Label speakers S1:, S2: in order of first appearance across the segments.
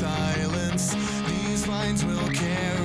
S1: silence. These lines will carry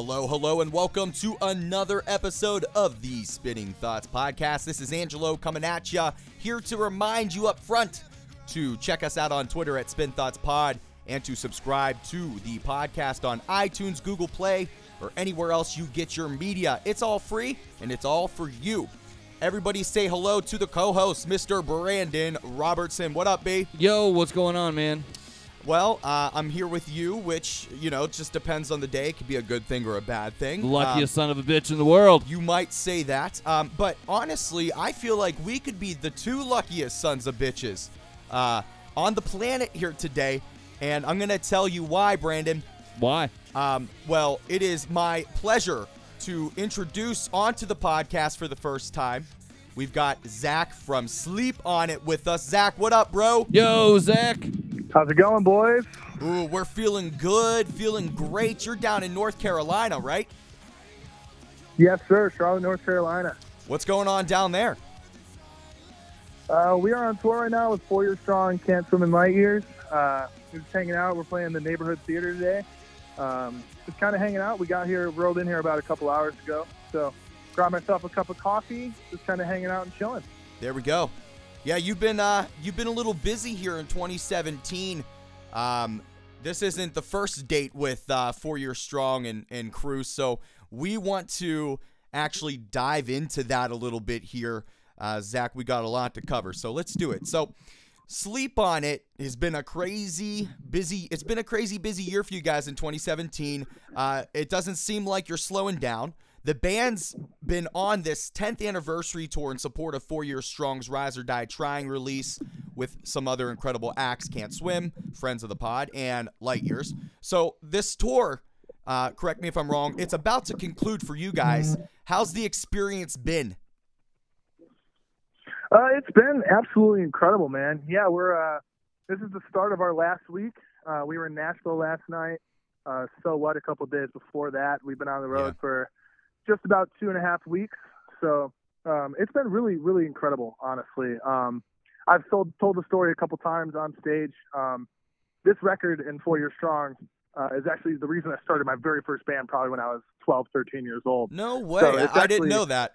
S2: Hello, hello, and welcome to another episode of the Spinning Thoughts Podcast. This is Angelo coming at you, here to remind you up front to check us out on Twitter at Spin Thoughts Pod and to subscribe to the podcast on iTunes, Google Play, or anywhere else you get your media. It's all free and it's all for you. Everybody say hello to the co-host, Mr. Brandon Robertson. What up, B?
S3: Yo, what's going on, man?
S2: Well, uh, I'm here with you, which, you know, just depends on the day. It could be a good thing or a bad thing.
S3: The
S2: Um,
S3: luckiest son of a bitch in the world.
S2: You might say that, um, but honestly, I feel like we could be the two luckiest sons of bitches uh, on the planet here today, and I'm gonna tell you why, Brandon.
S3: Why?
S2: Um, well, it is my pleasure to introduce onto the podcast for the first time. We've got Zach from Sleep on It with us. Zach, what up, bro?
S3: Yo, Zach.
S4: How's it going, boys?
S2: Ooh, we're feeling good, feeling great. You're down in North Carolina, right?
S4: Yes, sir. Charlotte, North Carolina.
S2: What's going on down there?
S4: Uh, we are on tour right now with Four Year Strong, Can't Swim in Light Years. Uh, we're just hanging out. We're playing the neighborhood theater today. Um, just kind of hanging out. We got here, rolled in here about a couple hours ago. So, grabbed myself a cup of coffee, just kind of hanging out and chilling.
S2: There we go. Yeah, you've been uh you've been a little busy here in 2017. Um, this isn't the first date with uh, Four Year Strong and and crew, so we want to actually dive into that a little bit here. Uh, Zach, we got a lot to cover, so let's do it. So, Sleep on It has been a crazy busy. It's been a crazy busy year for you guys in 2017. Uh, it doesn't seem like you're slowing down. The band's been on this 10th anniversary tour in support of Four Year Strong's Rise or Die Trying release with some other incredible acts Can't Swim, Friends of the Pod, and Light Years. So, this tour, uh, correct me if I'm wrong, it's about to conclude for you guys. How's the experience been?
S4: Uh, it's been absolutely incredible, man. Yeah, we're. Uh, this is the start of our last week. Uh, we were in Nashville last night. Uh, so what? A couple of days before that, we've been on the road
S2: Yeah.
S4: for just about two and a half weeks. So um, it's been really, really incredible, honestly. Um, I've told told the story a couple times on stage. Um, this record in Four Years Strong uh, is actually the reason I started my very first band, probably when I was 12, 13 years old.
S2: No way.
S4: So
S2: I, I didn't know that.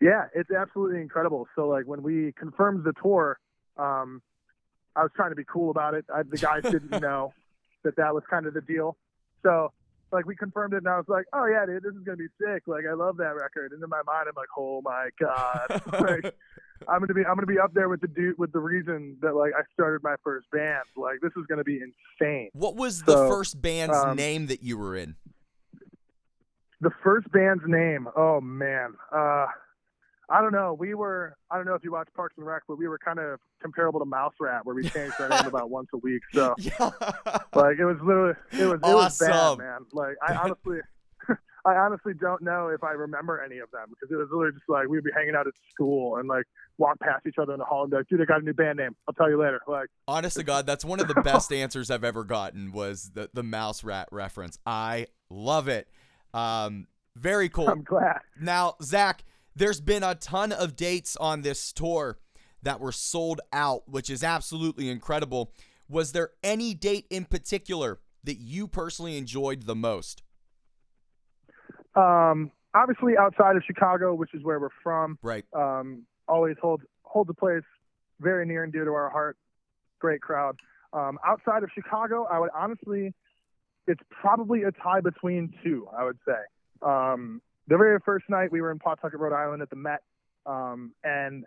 S4: Yeah, it's absolutely incredible. So like when we confirmed the tour, um, I was trying to be cool about it. I, the guys didn't know that that was kind of the deal. So like we confirmed it, and I was like, "Oh yeah, dude, this is gonna be sick. Like I love that record." And in my mind, I'm like, "Oh my god, like I'm gonna be I'm gonna be up there with the dude with the reason that like I started my first band. Like this is gonna be insane."
S2: What was the
S4: So,
S2: first band's
S4: um,
S2: name that you were in?
S4: The first band's name, oh man, uh, I don't know. We were, I don't know if you watch Parks and Rec, but we were kind of comparable to Mouse Rat, where we changed our name about once a week. So,
S2: Yeah.
S4: like, it was literally, it was, it was bad,
S2: Awesome.
S4: man. Like, I honestly, I honestly don't know if I remember any of them because it was literally just like we'd be hanging out at school and like walk past each other in the hall and be like, "Dude, I got a new band name. I'll tell you later." Like,
S2: Honest to God, that's one of the best answers I've ever gotten was the, the mouse rat reference. I love it. Um, very cool.
S4: I'm glad.
S2: Now, Zach, there's been a ton of dates on this tour that were sold out, which is absolutely incredible. Was there any date in particular that you personally enjoyed the most?
S4: Um, obviously, outside of Chicago, which is where we're from,
S2: Right.
S4: um, always hold hold the place very near and dear to our heart. Great crowd. Um, outside of Chicago, I would honestly, it's probably a tie between two. I would say. Um, the very first night we were in Pawtucket, Rhode Island, at the Met, um, and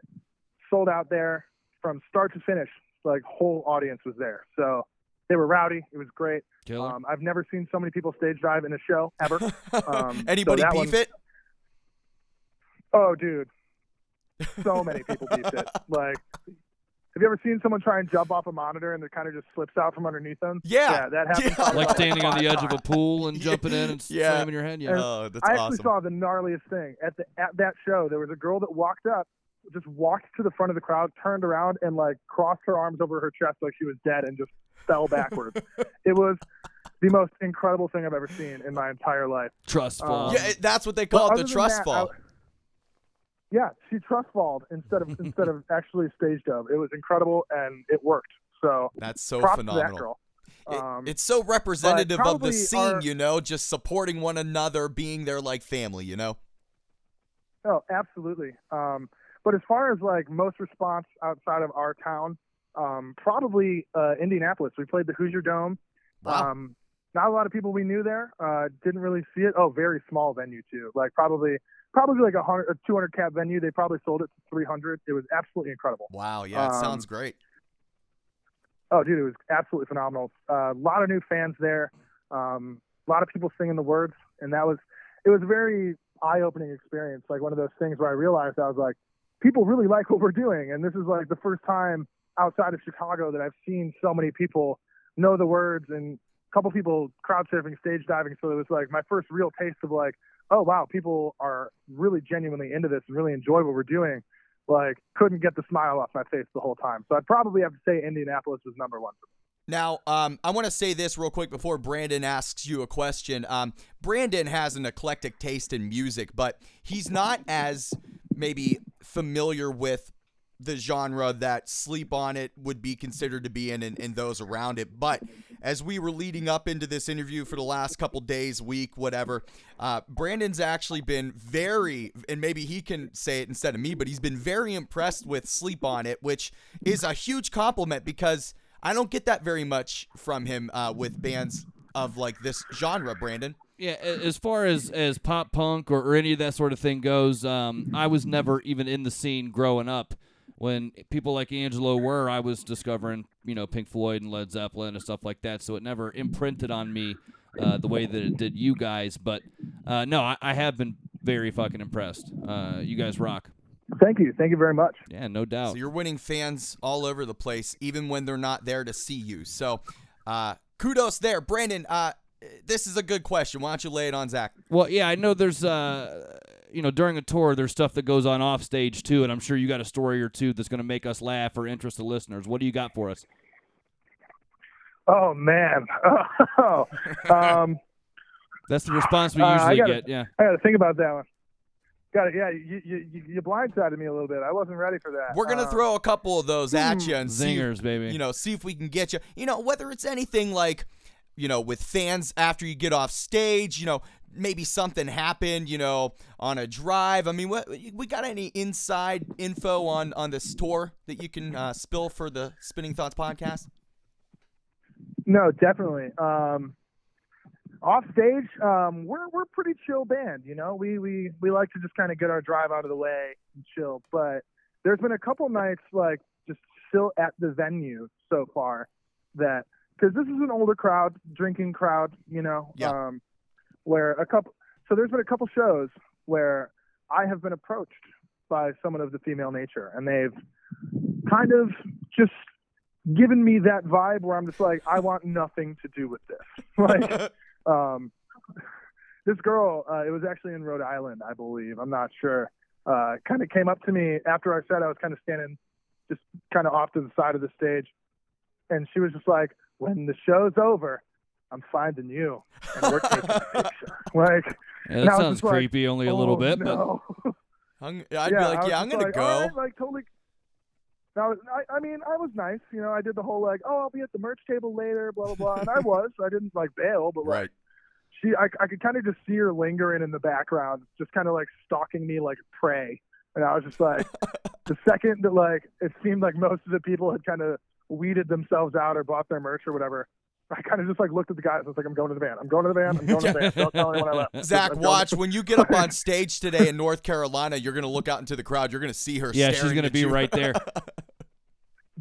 S4: sold out there from start to finish. Like whole audience was there, so they were rowdy. It was great. Um, I've never seen so many people stage dive in a show ever. Um,
S2: Anybody
S4: that
S2: beef
S4: one-
S2: it?
S4: Oh, dude. So many people beefed it. Like, Have you ever seen someone try and jump off a monitor and it kind of just slips out from underneath them?
S2: Yeah.
S4: Yeah, that happens.
S2: Yeah.
S3: Like standing on the edge of a pool and jumping in and
S2: Yeah.
S3: slamming your head. Yeah.
S2: Oh, that's
S4: I actually
S2: awesome.
S4: saw the gnarliest thing at the at that show. There was a girl that walked up, just walked to the front of the crowd, turned around, and like crossed her arms over her chest like she was dead, and just fell backwards. it was the most incredible thing I've ever seen in my entire life.
S3: Trust fall.
S4: Um,
S2: yeah, that's what they call it, the trust
S4: that,
S2: fall.
S4: I- yeah, she trust falled instead of instead of actually stage dove. It was incredible and it worked. So
S2: That's so
S4: that
S2: phenomenal.
S4: girl.
S2: It-
S4: Um,
S2: it's so representative of the scene,
S4: our-
S2: you know, just supporting one another, being there like family, you know.
S4: Oh, absolutely. Um, but as far as like most response outside of our town, um, probably uh, Indianapolis. We played the Hoosier Dome.
S2: Wow.
S4: Um, not a lot of people we knew there. Uh, didn't really see it. Oh, very small venue too. Like probably probably like a hundred, a 200 cap venue. They probably sold it to 300. It was absolutely incredible.
S2: wow, yeah, it sounds
S4: um,
S2: great.
S4: Oh, dude, it was absolutely phenomenal. Uh, a lot of new fans there. Um, a lot of people singing the words, and that was it was a very eye-opening experience. Like one of those things where I realized I was like, people really like what we're doing, and this is like the first time outside of Chicago that I've seen so many people know the words and couple people crowd surfing, stage diving. So it was like my first real taste of like, oh wow, people are really genuinely into this and really enjoy what we're doing. Like couldn't get the smile off my face the whole time. So I'd probably have to say Indianapolis was number one. For me.
S2: Now, um, I want to say this real quick before Brandon asks you a question. Um, Brandon has an eclectic taste in music, but he's not as maybe familiar with the genre that Sleep on It would be considered to be in and, and those around it. But as we were leading up into this interview for the last couple days, week, whatever, uh, Brandon's actually been very, and maybe he can say it instead of me, but he's been very impressed with Sleep on It, which is a huge compliment because I don't get that very much from him uh, with bands of like this genre, Brandon.
S3: Yeah, as far as as pop punk or, or any of that sort of thing goes, um, I was never even in the scene growing up. When people like Angelo were, I was discovering, you know, Pink Floyd and Led Zeppelin and stuff like that. So it never imprinted on me uh, the way that it did you guys. But uh, no, I, I have been very fucking impressed. Uh, you guys rock.
S4: Thank you, thank you very much.
S3: Yeah, no doubt.
S2: So you're winning fans all over the place, even when they're not there to see you. So uh, kudos there, Brandon. Uh, this is a good question. Why don't you lay it on Zach?
S3: Well, yeah, I know there's uh you know, during a tour there's stuff that goes on off stage too, and I'm sure you got a story or two that's gonna make us laugh or interest the listeners. What do you got for us?
S4: Oh man. Oh, um,
S3: That's the response we
S4: Uh,
S3: usually
S4: gotta-
S3: get, yeah.
S4: I got to think about that one. Got it. Yeah, you, you you you blindsided me a little bit. I wasn't ready for that.
S2: We're gonna
S4: Um,
S2: throw a couple of those at you and see,
S3: Zingers, baby.
S2: you know, see if we can get you. You know, whether it's anything like, you know, with fans after you get off stage, you know, maybe something happened, you know, on a drive. I mean, what we got any inside info on on this tour that you can uh, spill for the Spinning Thoughts podcast?
S4: No, definitely. Um, off stage, um, we're we're pretty chill band. You know, we we we like to just kind of get our drive out of the way and chill. But there's been a couple nights like just still at the venue so far that because this is an older crowd, drinking crowd. You know,
S2: Yeah.
S4: um, where a couple. So there's been a couple shows where I have been approached by someone of the female nature, and they've kind of just given me that vibe where I'm just like, I want nothing to do with this. like, um, this girl, uh, it was actually in Rhode Island, I believe. I'm not sure. Uh, kind of came up to me after I said I was kind of standing just kind of off to the side of the stage, and she was just like, "When the show's over, I'm finding you, and we're taking a picture." Like,
S3: Yeah, that sounds
S4: just like,
S3: creepy only a little
S4: "Oh,
S3: bit, but
S4: no."
S2: I'm, I'd
S4: yeah,
S2: be like, yeah, I'm gonna
S4: like,
S2: go.
S4: "All right," like totally. Now, I, I mean, I was nice, you know. I did the whole like, "Oh, I'll be at the merch table later," blah blah blah, and I was. I didn't like bail, but like,
S2: Right.
S4: she, I, I could kind of just see her lingering in the background, just kind of like stalking me like prey. And I was just like, the second that like it seemed like most of the people had kind of weeded themselves out or bought their merch or whatever, I kind of just like looked at the guys. I was like, I'm going to the van. I'm going to the van. I'm going to the van. Don't tell anyone I left.
S2: Zach, watch
S4: to-
S2: when you get up on stage today in North Carolina. You're gonna look out into the crowd. You're gonna see her.
S3: yeah, she's gonna be
S2: you.
S3: right there.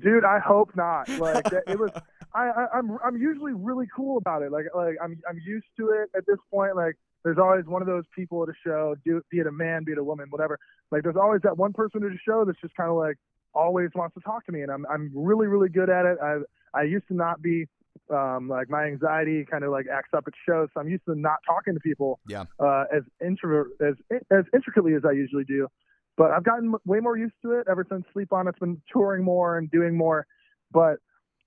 S4: dude i hope not like it was I, I i'm i'm usually really cool about it like like i'm i'm used to it at this point like there's always one of those people at a show do, be it a man be it a woman whatever like there's always that one person at a show that's just kind of like always wants to talk to me, and I'm I'm really really good at it. I I used to not be. Um, like my anxiety kind of like acts up at shows, so I'm used to not talking to people
S2: Yeah.
S4: uh, as introvert as as intricately as I usually do. But I've gotten way more used to it ever since Sleep On. It's been touring more and doing more. But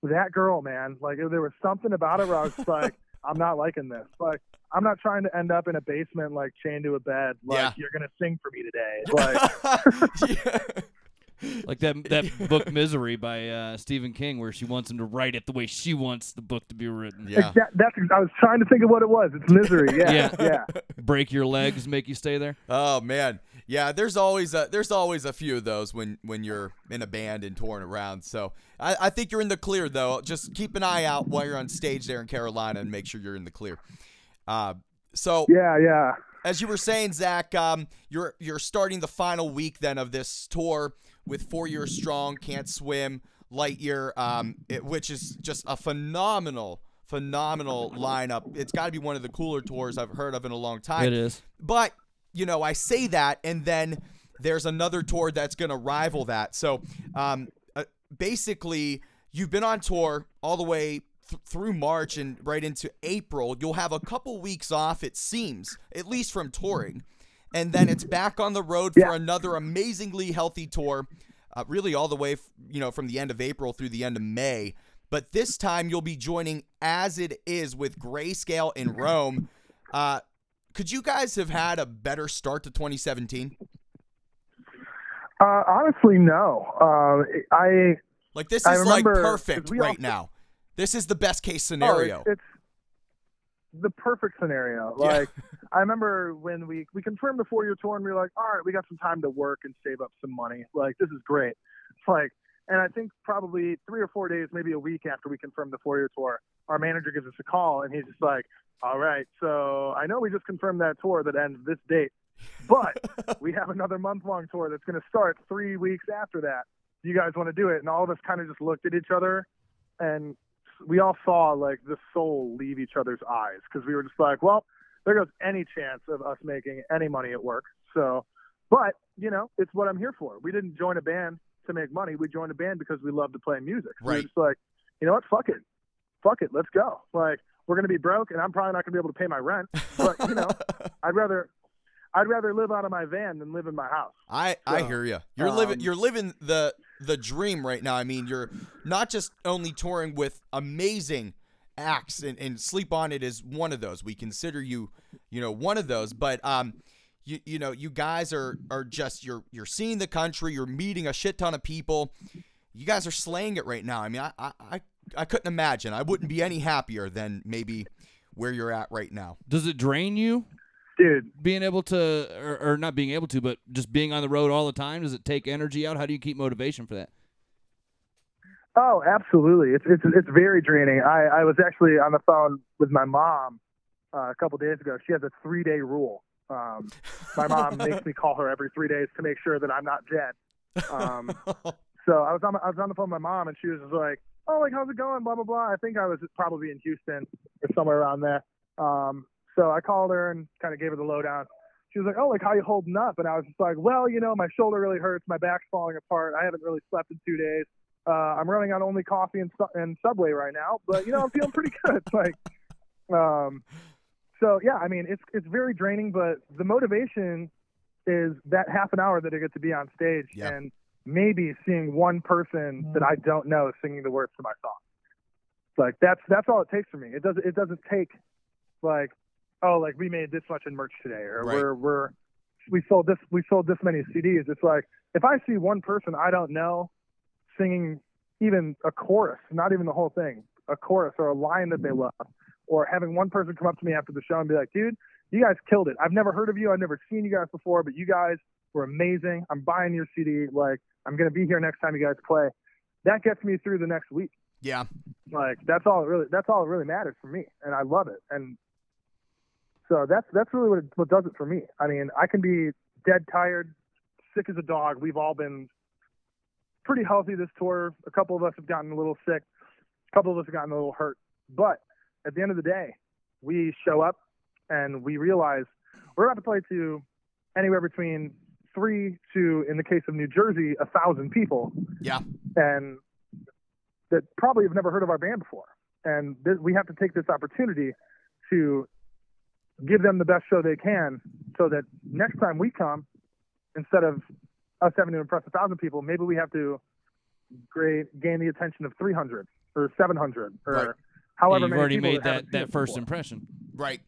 S4: that girl, man, like there was something about her where I was like, I'm not liking this. Like I'm not trying to end up in a basement like chained to a bed. Like
S2: Yeah.
S4: you're gonna sing for me today. Like.
S3: Like that that book Misery by uh, Stephen King, where she wants him to write it the way she wants the book to be written.
S2: Yeah.
S4: Exa- that's I was trying to think of what it was. It's misery. Yeah,
S3: Yeah.
S4: yeah.
S3: Break your legs, make you stay there.
S2: Oh man, yeah. There's always a there's always a few of those when when you're in a band and touring around. So I, I think you're in the clear though. Just keep an eye out while you're on stage there in Carolina and make sure you're in the clear. Uh, so
S4: Yeah, yeah.
S2: as you were saying, Zach, um, you're you're starting the final week then of this tour with Four Years Strong, Can't Swim, Lightyear, um, it, which is just a phenomenal, phenomenal lineup. It's got to be one of the cooler tours I've heard of in a long time.
S3: It is.
S2: But, you know, I say that, and then there's another tour that's going to rival that. So um, uh, basically, you've been on tour all the way th- through March and right into April. You'll have a couple weeks off, it seems, at least from touring. And then it's back on the road for
S4: Yeah.
S2: another amazingly healthy tour, uh, really all the way, f- you know, from the end of April through the end of May. But this time you'll be joining As It Is with Grayscale in Roam. Uh, could you guys have had a better start to 2017?
S4: Uh, honestly, no. Uh, I
S2: Like this is like perfect right
S4: also-
S2: now. This is the best case
S4: oh,
S2: scenario.
S4: it's, it's the perfect scenario.
S2: Yeah.
S4: Like I remember when we we confirmed the four year tour and we were like, all right, we got some time to work and save up some money. Like this is great. It's like, and I think probably three or four days, maybe a week after we confirmed the four year tour, our manager gives us a call and he's just like, all right, so I know we just confirmed that tour that ends this date, but we have another month long tour that's going to start three weeks after that. Do you guys want to do it? And all of us kind of just looked at each other and we all saw like the soul leave each other's eyes because we were just like, well, there goes any chance of us making any money at work. So, but you know, it's what I'm here for. We didn't join a band to make money. We joined a band because we love to play music. We
S2: Right.
S4: were just like, you know what? Fuck it. Fuck it. Let's go. Like, we're going to be broke and I'm probably not going to be able to pay my rent, but you know, I'd rather, I'd rather live out of my van than live in my house.
S2: I I hear you. You're living
S4: um,
S2: you're living the the dream right now. I mean, you're not just only touring with amazing acts and, and Sleep on It is one of those. We consider you, you know, one of those, but um you you know, you guys are are just you're you're seeing the country, you're meeting a shit ton of people. You guys are slaying it right now. I mean, I I I, I couldn't imagine. I wouldn't be any happier than maybe where you're at right now.
S3: Does it drain you
S4: Dude,
S3: being able to, or, or not being able to, but just being on the road all the time? Does it take energy out? How do you keep motivation for that?
S4: Oh, absolutely. It's it's it's very draining. I I was actually on the phone with my mom uh, a couple days ago. She has a three day rule. Um, my mom makes me call her every three days to make sure that I'm not dead. Um, so I was on I was on the phone with my mom, and she was just like, "Oh, like how's it going?" Blah blah blah. I think I was probably in Houston or somewhere around there. Um, so I called her and kind of gave her the lowdown. She was like, "Oh, like how you holding up?" And I was just like, "Well, you know, my shoulder really hurts, my back's falling apart. I haven't really slept in two days. Uh, I'm running on only coffee and, su- and Subway right now, but you know, I'm feeling pretty good." like, um, so yeah, I mean, it's it's very draining, but the motivation is that half an hour that I get to be on stage
S2: Yeah.
S4: and maybe seeing one person that I don't know singing the words to my song. Like that's that's all it takes for me. It doesn't it doesn't take like oh like we made this much in merch today or
S2: Right.
S4: we're we're we sold this we sold this many CDs. It's like if I see one person I don't know singing even a chorus, not even the whole thing, a chorus or a line that they love, or having one person come up to me after the show and be like, dude, you guys killed it. I've never heard of you. I've never seen you guys before, but you guys were amazing. I'm buying your CD. Like, I'm going to be here next time you guys play. That gets me through the next week.
S2: yeah.
S4: Like, that's all it really, that's all it really matters for me. And I love it. And so that's, that's really what, it, what does it for me. I mean, I can be dead tired, sick as a dog. We've all been pretty healthy this tour. A couple of us have gotten a little sick. A couple of us have gotten a little hurt. But at the end of the day, we show up and we realize we're about to play to anywhere between three to, in the case of New Jersey, a thousand people,
S2: Yeah.
S4: and that probably have never heard of our band before. And th- we have to take this opportunity to give them the best show they can, so that next time we come, instead of us having to impress a thousand people, maybe we have to gra- gain the attention of 300 or 700 or
S2: Right.
S3: Yeah,
S4: however
S3: you've
S4: many
S3: already
S4: people
S3: made that,
S4: haven't
S3: that first
S4: before.
S3: impression.
S2: Right.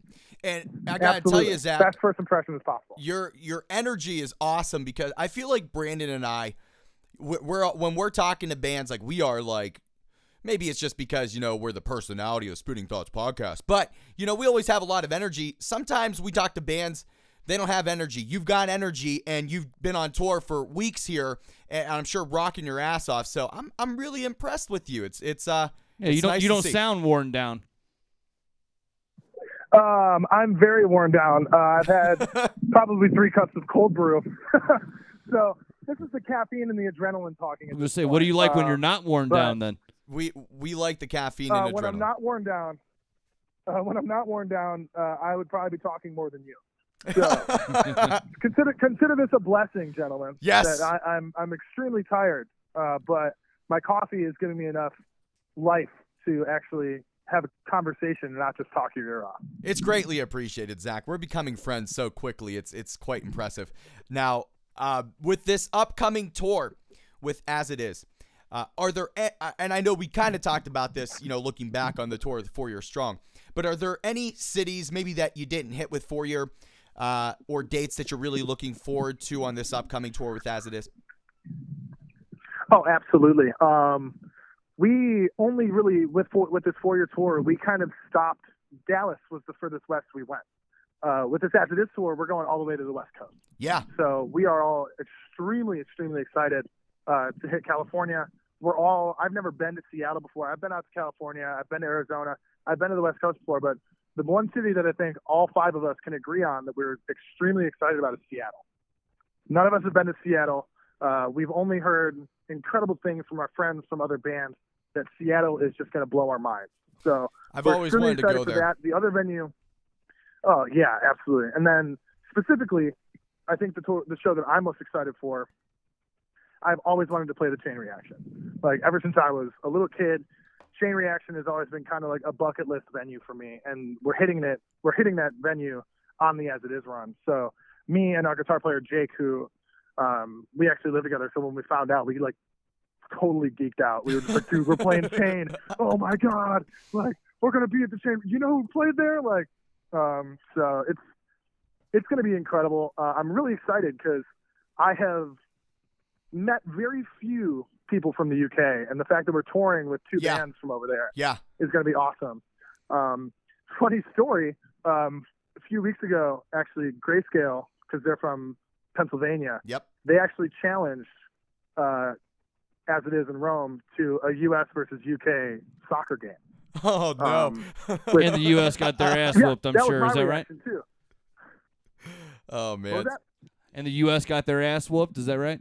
S2: And I gotta
S4: Absolutely.
S2: tell you, Zach,
S4: best first impression as possible.
S2: your your energy is awesome because I feel like Brandon and I, we're, we're when we're talking to bands like we are like. Maybe it's just because, you know, we're the personality of Spinning Thoughts podcast. But, you know, we always have a lot of energy. Sometimes we talk to bands, they don't have energy. You've got energy and you've been on tour for weeks here and I'm sure rocking your ass off. So I'm I'm really impressed with you. It's it's uh
S3: Yeah,
S2: it's
S3: you don't
S2: nice
S3: you don't
S2: see.
S3: sound worn down.
S4: Um, I'm very worn down. Uh, I've had probably three cups of cold brew. so this is the caffeine and the adrenaline talking.
S3: I'm gonna
S4: this
S3: say, what do you
S4: point.
S3: like when
S4: Um,
S3: you're not worn
S4: but-
S3: down? Then
S2: We we like the caffeine
S4: uh,
S2: and
S4: when I'm not worn down, uh, when I'm not worn down, uh, I would probably be talking more than you. So consider consider this a blessing, gentlemen.
S2: Yes.
S4: That I, I'm I'm extremely tired, uh, but my coffee is giving me enough life to actually have a conversation and not just talk your ear off.
S2: It's greatly appreciated, Zach. We're becoming friends so quickly. It's it's quite impressive. Now, uh, with this upcoming tour, with as it is, uh, are there? uh, And I know we kind of talked about this, you know, looking back on the tour with Four Year Strong. But are there any cities maybe that you didn't hit with Four Year, uh, or dates that you're really looking forward to on this upcoming tour with As It Is?
S4: Oh, absolutely. Um, we only really with four, with this four year tour, we kind of stopped. Dallas was the furthest west we went. Uh, with this after this tour, we're going all the way to the west coast.
S2: Yeah,
S4: So we are all extremely, extremely excited uh, to hit California. We're all. I've never been to Seattle before. I've been out to California. I've been to Arizona. I've been to the West Coast before, but the one city that I think all five of us can agree on that we're extremely excited about is Seattle. None of us have been to Seattle. Uh, we've only heard incredible things from our friends from other bands that Seattle is just going to blow our minds. So
S2: I've always wanted to go
S4: for
S2: there.
S4: That. The other venue, oh yeah, absolutely. And then specifically, I think the tour, the show that I'm most excited for, I've always wanted to play the Chain Reaction. Like ever since I was a little kid, Chain Reaction has always been kind of like a bucket list venue for me, and we're hitting it. We're hitting that venue on the As It Is run. So me and our guitar player Jake, who um, we actually live together. So when we found out, we like totally geeked out. We were just like, dude, we're playing Chain. Oh my god! Like we're gonna be at the Chain. You know who played there? Like, um, so it's it's gonna be incredible. Uh, I'm really excited because I have met very few people from the UK, and the fact that we're touring with two
S2: Yeah.
S4: bands from over there
S2: Yeah,
S4: is going to be awesome. Um, funny story. Um, a few weeks ago, actually, Grayscale, because they're from Pennsylvania,
S2: yep.
S4: they actually challenged, uh, as it is in Roam, to a U.S. versus UK soccer game.
S2: Oh no.
S4: Um,
S3: and the U.S. got their ass
S4: Yeah,
S3: whooped. I'm sure. Is that right?
S4: Too.
S2: oh
S4: What
S2: man.
S4: was that?
S3: And the U.S. got their ass whooped. Is that right?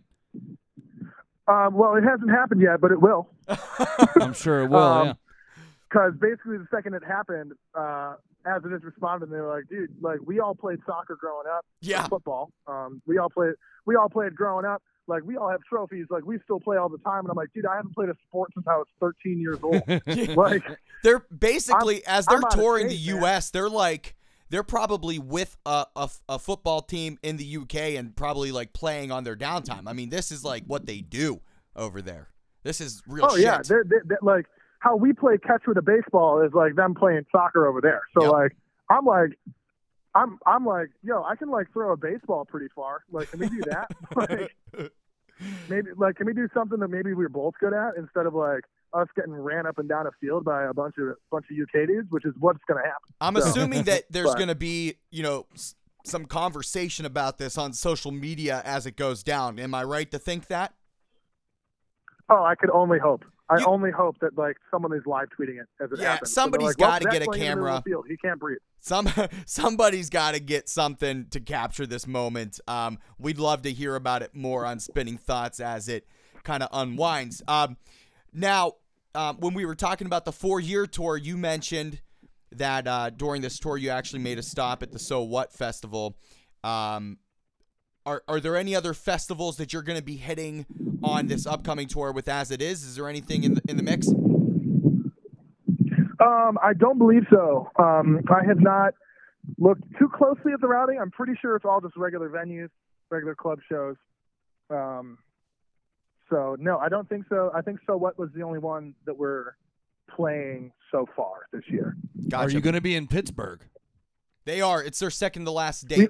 S4: Um, well, it hasn't happened yet, but it will.
S3: I'm sure it will.
S4: Um,
S3: yeah.
S4: Because basically, the second it happened, uh, as it is responded, they were like, "Dude, like we all played soccer growing up,
S2: Yeah.
S4: football. Um, we all played, we all played growing up. Like we all have trophies. Like we still play all the time." And I'm like, "Dude, I haven't played a sport since I was 13 years old. like,
S2: They're basically as they're
S4: I'm out of
S2: touring the
S4: shape, man.
S2: U.S. They're like they're probably with a, a a football team in the U.K. and probably like playing on their downtime. I mean, this is like what they do over there. This is real
S4: oh
S2: shit.
S4: yeah, they're, they're, like how we play catch with a baseball is like them playing soccer over there. So
S2: Yep.
S4: like, I'm like." I'm I'm like, yo, I can like throw a baseball pretty far. Like, can we do that? like, maybe like can we do something that maybe we're both good at instead of like us getting ran up and down a field by a bunch of bunch of UK dudes, which is what's going to happen.
S2: I'm
S4: So-
S2: assuming that there's going to be you know some conversation about this on social media as it goes down. Am I right to think that?
S4: Oh, I could only hope. I
S2: You-
S4: only hope that like someone is live tweeting it as it
S2: Yeah,
S4: happens. So they're like,
S2: gotta get a
S4: playing in the middle
S2: camera.
S4: He can't breathe.
S2: Some somebody's got to get something to capture this moment. Um, we'd love to hear about it more on Spinning Thoughts as it kind of unwinds. Um, now, um, when we were talking about the four-year tour, you mentioned that uh, during this tour you actually made a stop at the So What festival. Um, are are there any other festivals that you're going to be hitting on this upcoming tour with As It Is? Is there anything in the in the mix?
S4: Um, I don't believe so. Um, I have not looked too closely at the routing. I'm pretty sure it's all just regular venues, regular club shows. Um, so no, I don't think so. I think so. What was the only one that we're playing so far this year?
S2: Gotcha.
S3: Are you going to be in Pittsburgh?
S2: They are. It's their second to last date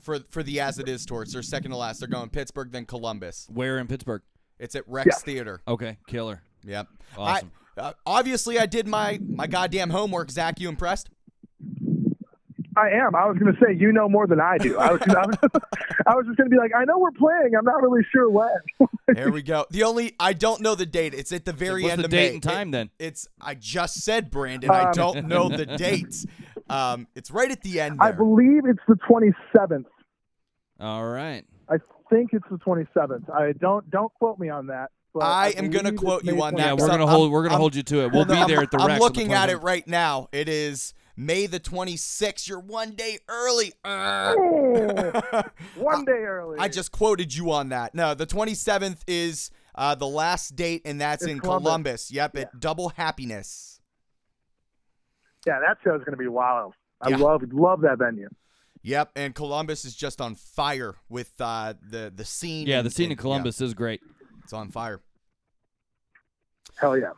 S2: for for the As It Is tour. It's their second to last. They're going Pittsburgh, then Columbus.
S3: Where in Pittsburgh?
S2: It's at Rex
S4: Yes.
S2: Theater.
S3: Okay, killer.
S2: Yep.
S3: Awesome.
S2: I, uh, obviously, I did my my goddamn homework. Zach, you impressed?
S4: I am. I was going to say you know more than I do. I was. I was, I was just going to be like, I know we're playing. I'm not really sure when.
S2: There we go. The only I don't know the date. It's at the very
S3: What's
S2: end
S3: the
S2: of
S3: date
S2: May.
S3: and time
S2: It-
S3: then?
S2: It's I just said Brandon. I
S4: Um,
S2: don't know the dates. Um, it's right at the end.
S4: I believe it's the 27th.
S3: All right.
S4: I think it's the 27th. I don't don't quote me on that. But
S2: I
S4: I
S2: am gonna quote you
S4: May
S2: on
S3: Yeah,
S2: that.
S3: we're gonna hold. We're gonna hold you to it.
S2: Well,
S3: We'll
S2: no,
S3: be there
S2: I'm,
S3: at the
S2: I'm
S3: Rex. on the
S2: looking at it right now. It is May the 26th. You're one day early.
S4: Oh, one day early.
S2: I just quoted you on that. No, the 27th is uh, the last date, and that's
S4: It's
S2: in
S4: Columbus.
S2: Columbus. Yep, at Double Happiness.
S4: Yeah, that show's going to be wild. I
S2: Yeah.
S4: love love that venue.
S2: Yep, and Columbus is just on fire with uh, the the scene.
S3: Yeah, the scene in
S2: and- yeah,
S3: Columbus is great.
S2: it's on fire.
S4: Hell yeah.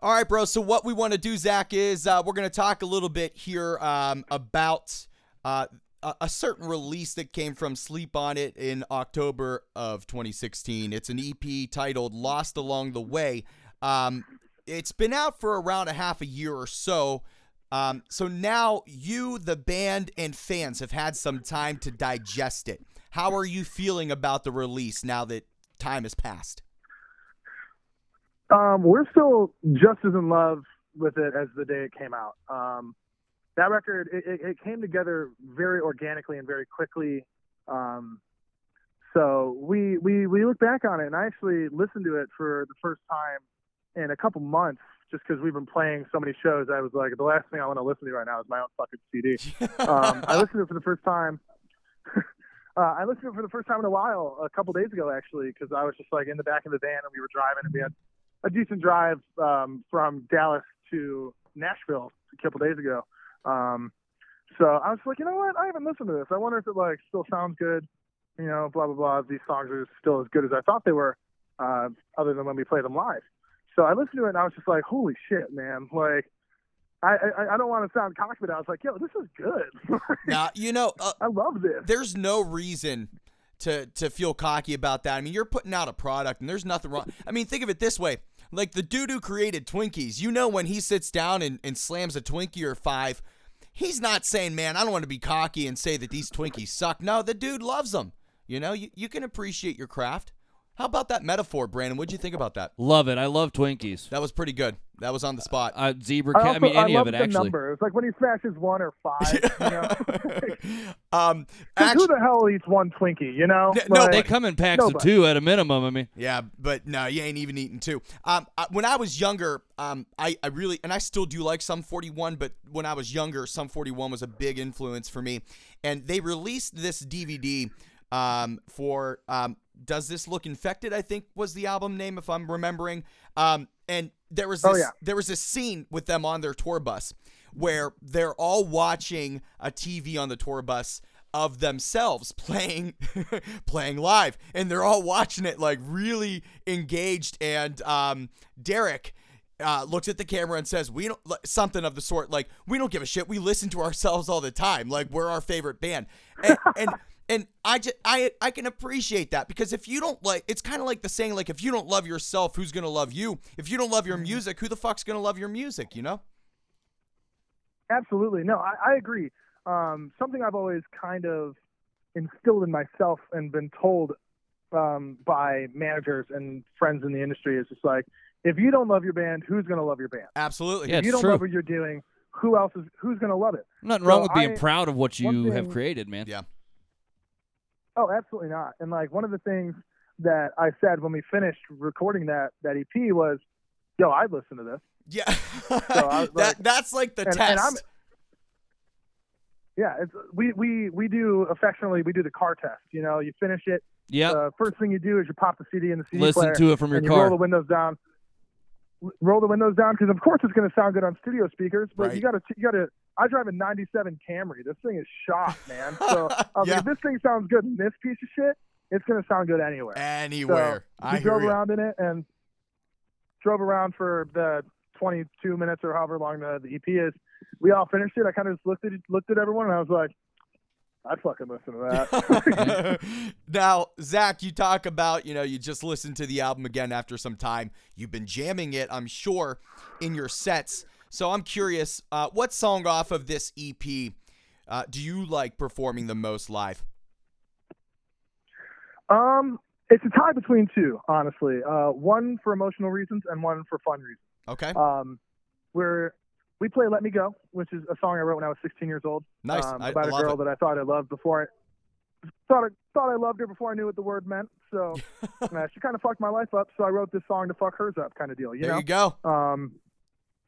S2: All right, bro. So what we want to do, Zach, is uh, we're going to talk a little bit here um, about uh, a, a certain release that came from Sleep on It in October of 2016. It's an EP titled "Lost Along the Way." Um, it's been out for around a half a year or so. Um, so now you, the band, and fans have had some time to digest it. How are you feeling about the release now that time has passed?
S4: Um, we're still just as in love with it as the day it came out. Um, that record, it, it, it came together very organically and very quickly. Um, so we, we, we look back on it and I actually listened to it for the first time in a couple months just because we've been playing so many shows. I was like, the last thing I want to listen to right now is my own fucking CD. um, I listened to it for the first time. uh, I listened to it for the first time in a while, a couple days ago actually, because I was just like in the back of the van and we were driving and we had a decent drive um, from Dallas to Nashville a couple days ago. Um, so I was like, you know what? I haven't listened to this. I wonder if it like still sounds good. You know, blah blah blah. These songs are still as good as I thought they were, uh, other than when we play them live. So I listened to it and I was just like, holy shit, man! Like, I I, I don't want to sound cocky, but I was like, yo, this is good.
S2: now you know. Uh,
S4: I love this.
S2: there's no reason to to feel cocky about that. I mean, you're putting out a product, and there's nothing wrong. I mean, think of it this way: like the dude who created Twinkies, you know, when he sits down and, and slams a Twinkie or five, he's not saying, "Man, I don't want to be cocky and say that these Twinkies suck." No, the dude loves them. You know, you, you can appreciate your craft. How about that metaphor, Brandon? What'd you think about that?
S3: Love it. I love Twinkies.
S2: That was pretty good. That was on the spot.
S3: Uh, zebra.
S4: I,
S3: Ca- I,
S4: also,
S3: mean, any
S4: love
S3: of it
S4: the
S3: actually.
S4: number. It's like when he smashes one or five. You know?
S2: um,
S4: Like,
S2: actually,
S4: who the hell eats one Twinkie? You know?
S2: N- no,
S4: Like,
S3: They come in packs of two at a minimum. I mean,
S2: Yeah, but no, you ain't even eating two. Um, I, when I was younger, um, I, I really and I still do like Sum 41, but when I was younger, Sum 41 was a big influence for me. And they released this DVD um, for um, Does This Look Infected? I think was the album name, if I'm remembering. Um, and there was
S4: Oh,
S2: this,
S4: yeah.
S2: there was a scene with them on their tour bus where they're all watching a TV on the tour bus of themselves playing playing live and they're all watching it like really engaged and um Deryck uh, looks at the camera and says, "We don't something of the sort like we don't give a shit. We listen to ourselves all the time. Like we're our favorite band." And and, and I just I I can appreciate that because if you don't like, it's kind of like the saying like if you don't love yourself, who's gonna love you? If you don't love your music, who the fuck's gonna love your music? You know?
S4: Absolutely. No, I, I agree. Um, something I've always kind of instilled in myself and been told um, by managers and friends in the industry is just like, if you don't love your band, who's going to love your band?
S2: Absolutely.
S3: Yeah,
S4: if you don't
S3: true.
S4: love what you're doing, who else is who's going to love it?
S3: nothing
S4: So
S3: wrong with being
S4: I-
S3: proud of what
S4: one
S3: you have created, man.
S2: Yeah.
S4: Oh, absolutely not. And like one of the things that I said when we finished recording that that EP was, "Yo, I'd listen to this."
S2: Yeah.
S4: Was
S2: that
S4: like-
S2: that's like the
S4: and-
S2: test.
S4: and yeah, it's we we we do affectionately we do the car test. You know, you finish it.
S3: Yeah.
S4: Uh, first thing you do is you pop the CD in the CD
S3: Listen
S4: player
S3: to it from your
S4: and you roll
S3: car.
S4: the windows down. Roll the windows down because of course it's going to sound good on studio speakers, but
S2: Right.
S4: you got to you got to. I drive a '97 Camry. This thing is shot, man. So I was
S2: Yeah.
S4: if this thing sounds good in this piece of shit, it's going to sound good anywhere.
S2: Anywhere.
S4: So
S2: I
S4: drove
S2: you.
S4: around in it and drove around for the 22 minutes or however long the, the EP is. We all finished it. I kind of just looked at looked at everyone and I was like, I'd fucking listen to that.
S2: now, Zach, you talk about, you know, you just listened to the album again after some time. You've been jamming it, I'm sure, in your sets. So I'm curious, uh, what song off of this EP uh, do you like performing the most live?
S4: um, it's a tie between two, honestly. Uh, one for emotional reasons and one for fun reasons.
S2: Okay.
S4: Um, where we play "Let Me Go," which is a song I wrote when I was 16 years old.
S2: Nice.
S4: um, about
S2: I
S4: a girl
S2: it.
S4: that I thought I loved before I thought I thought I loved her before I knew what the word meant. So uh, she kind of fucked my life up. So I wrote this song to fuck hers up, kind of deal. You
S2: there
S4: know.
S2: you go.
S4: Um,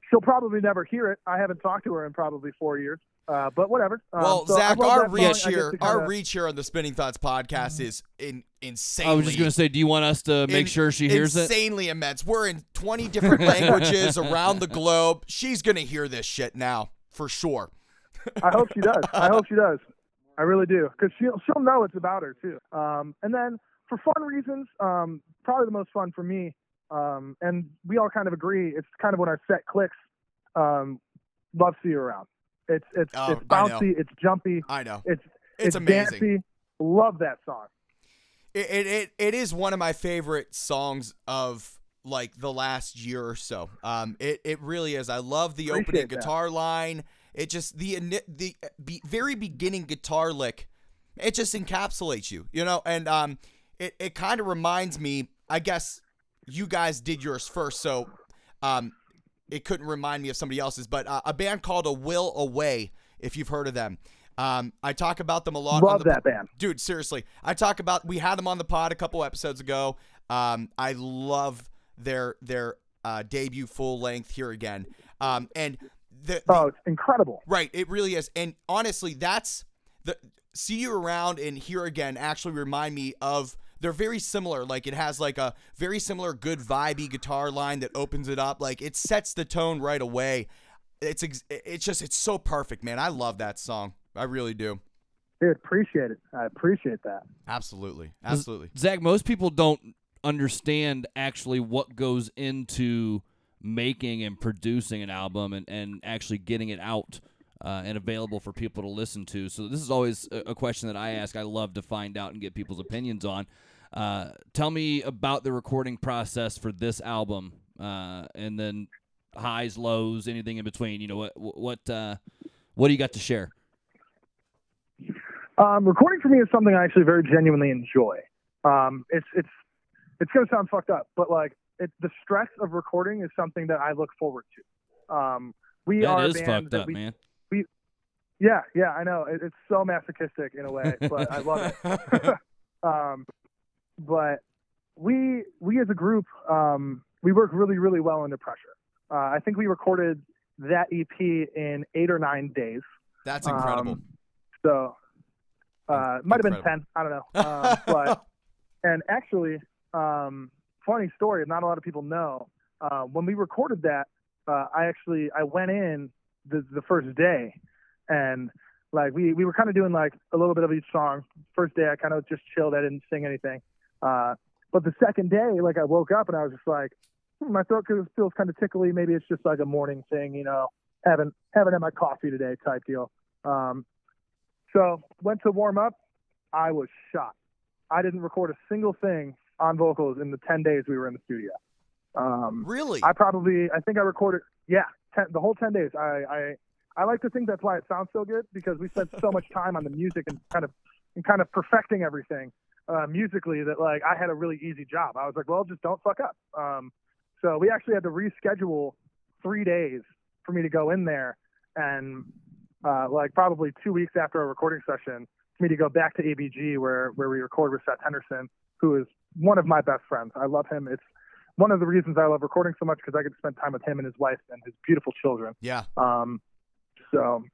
S4: she'll probably never hear it. I haven't talked to her in probably four years. Uh, but whatever. Um,
S2: Well,
S4: so
S2: Zach, our
S4: that song.
S2: reach here, our
S4: kinda-
S2: reach here on the Spinning Thoughts podcast is in, insanely.
S3: I was just gonna say, do you want us to make
S2: in-
S3: sure she hears it?
S2: insanely immense. We're in 20 different languages around the globe. She's gonna hear this shit now for sure.
S4: I hope she does. I hope she does. I really do, because she'll she'll know it's about her too. Um, and then for fun reasons, um, probably the most fun for me, um, and we all kind of agree, it's kind of when our set clicks. Um, love see you around. It's it's
S2: Oh,
S4: it's bouncy, it's jumpy,
S2: I know.
S4: it's
S2: It's amazing.
S4: dancey. Love that song.
S2: It, it it it is one of my favorite songs of like the last year or so. Um, it it really is. I love the opening
S4: Appreciate that.
S2: guitar line. It just the the be, very beginning guitar lick. It just encapsulates you, you know. And um, it it kind of reminds me. I guess you guys did yours first, so um, it couldn't remind me of somebody else's. But uh, a band called A Will Away, if you've heard of them. Um, I talk about them a lot.
S4: Love
S2: the,
S4: that band.
S2: dude seriously i talk about we had them on the pod a couple episodes ago um i love their their uh debut full length here again um and the, the
S4: Oh, it's incredible.
S2: right it really is and honestly that's the see you around and here again actually remind me of they're very similar like it has like a very similar good vibey guitar line that opens it up like it sets the tone right away it's ex- it's just it's so perfect man i love that song i really do
S4: Dude, appreciate it. I appreciate that.
S2: absolutely absolutely
S3: Zach, most people don't understand actually what goes into making and producing an album and, and actually getting it out uh, and available for people to listen to. So this is always a, a question that I ask. I love to find out and get people's opinions on. Uh, tell me about the recording process for this album, uh, and then highs, lows, anything in between. You know what what uh, what do you got to share?
S4: Um, recording for me is something I actually very genuinely enjoy. Um, it's it's it's gonna sound fucked up, but like it, the stress of recording is something that I look forward to. Um, we are
S3: That
S4: a
S3: is fucked up,
S4: we,
S3: man.
S4: Yeah, yeah, I know. It, it's so masochistic in a way, but I love it. um, but we we as a group um, we work really really well under pressure. Uh, I think we recorded that EP in eight or nine days.
S2: That's incredible.
S4: Um, so uh, it might have been ten. I don't know. Um, but and actually, um, funny story. Not a lot of people know. Uh, when we recorded that, uh, I actually I went in the the first day, and like we we were kind of doing like a little bit of each song. First day, I kind of just chilled. I didn't sing anything. Uh, but the second day, like I woke up and I was just like, hmm, my throat feels- feels kind of tickly. Maybe it's just like a morning thing, you know. Haven't haven't had my coffee today, type deal. Um, so went to warm up. I was shot. I didn't record a single thing on vocals in the ten days we were in the studio. Um,
S2: really?
S4: I probably, I think I recorded, yeah, ten, the whole 10 days. I, I, I like to think that's why it sounds so good because we spent so much time on the music and kind of, and kind of perfecting everything uh, musically that like I had a really easy job. I was like, well, just don't fuck up. Um, so we actually had to reschedule three days for me to go in there and uh, like probably two weeks after a recording session for me to go back to ABG where, where we record with Seth Henderson, who is one of my best friends. I love him. It's one of the reasons I love recording so much because I get to spend time with him and his wife and his beautiful children.
S2: yeah.
S4: Um, so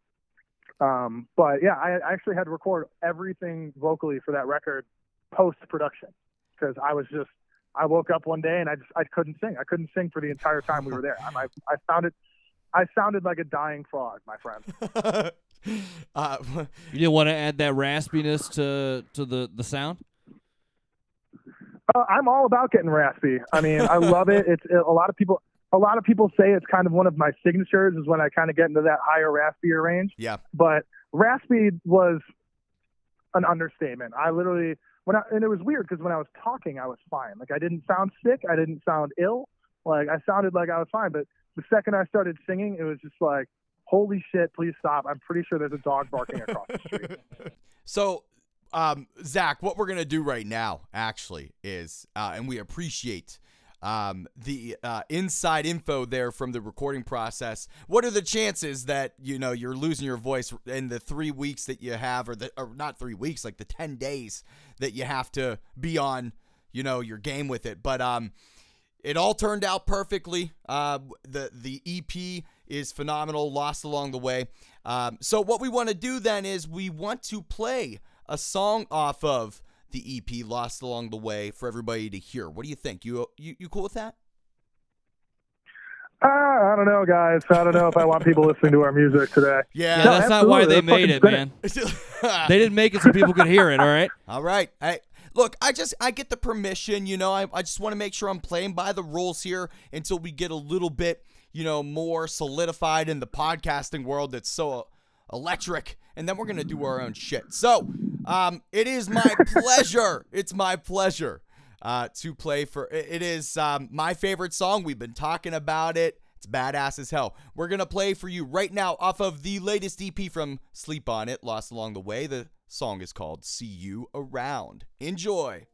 S4: Um, but yeah, I I actually had to record everything vocally for that record post production because I was just I woke up one day and I just I couldn't sing. I couldn't sing for the entire time we were there. I I, I sounded I sounded like a dying frog, my friend.
S2: uh,
S3: You didn't want to add that raspiness to to the the sound.
S4: Uh, I'm all about getting raspy. I mean, I love it. It's it, a lot of people. A lot of people say it's kind of one of my signatures is when I kind of get into that higher raspier range.
S2: yeah.
S4: But raspy was an understatement. I literally when I, and it was weird because when I was talking, I was fine. Like I didn't sound sick. I didn't sound ill. Like I sounded like I was fine. But the second I started singing, it was just like, holy shit! Please stop. I'm pretty sure there's a dog barking across the street.
S2: So, um, Zach, what we're gonna do right now, actually, is, uh, and we appreciate um, the uh, inside info there from the recording process. What are the chances that you know you're losing your voice in the three weeks that you have, or the, or not three weeks, like the ten days that you have to be on, you know, your game with it? But um, it all turned out perfectly. Uh, the the EP is phenomenal. Lost along the way. Um, so what we want to do then is we want to play a song off of the EP Lost Along the Way for everybody to hear. What do you think? You you, you cool with that?
S4: Uh, I don't know, guys. I don't know if I want people listening to our music today.
S3: Yeah,
S4: No,
S3: that's not why they
S4: absolutely.
S3: made it,
S4: Let's
S3: man. They didn't make it so people could hear it. All right.
S2: All right. Hey, look, I just I get the permission, you know. I, I just want to make sure I'm playing by the rules here until we get a little bit, you know, more solidified in the podcasting world that's so electric, and then we're gonna do our own shit. So, um, it is my pleasure. It's my pleasure uh, to play for. It is um, my favorite song. We've been talking about it. It's badass as hell. We're gonna play for you right now off of the latest EP from Sleep on It, Lost Along the Way. The song is called "See You Around." Enjoy.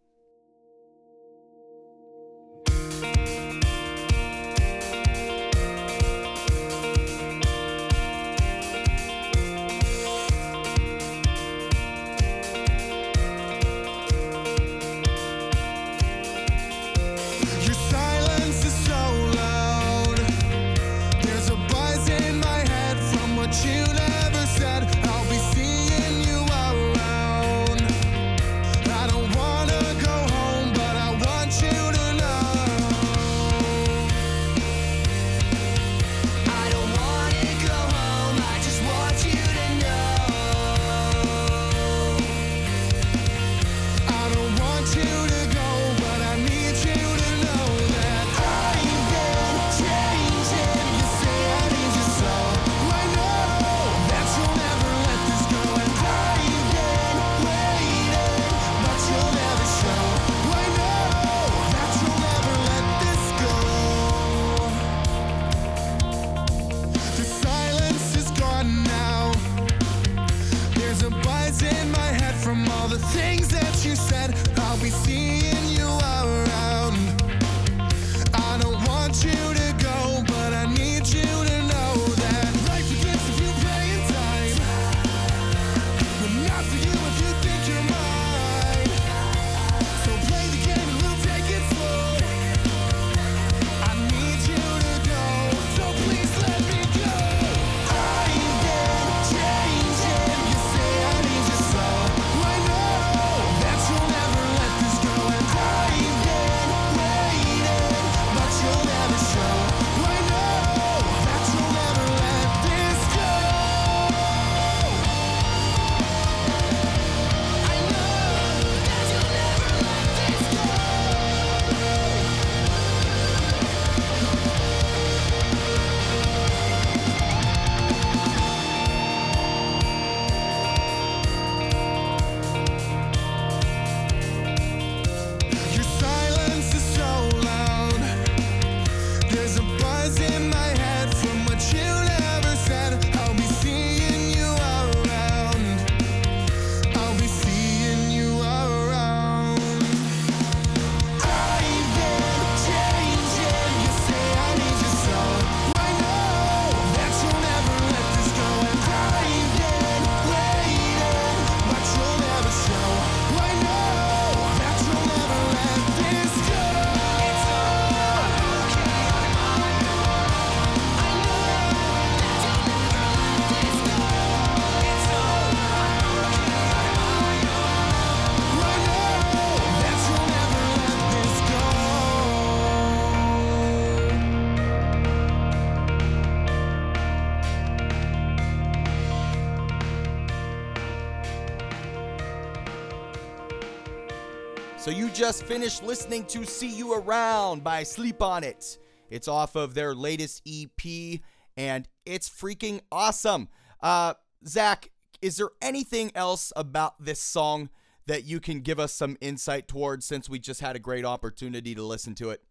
S2: Just finished listening to See You Around by Sleep On It. It's off of their latest EP, and it's freaking awesome. Uh, Zach, is there anything else about this song that you can give us some insight towards since we just had a great opportunity to listen to it?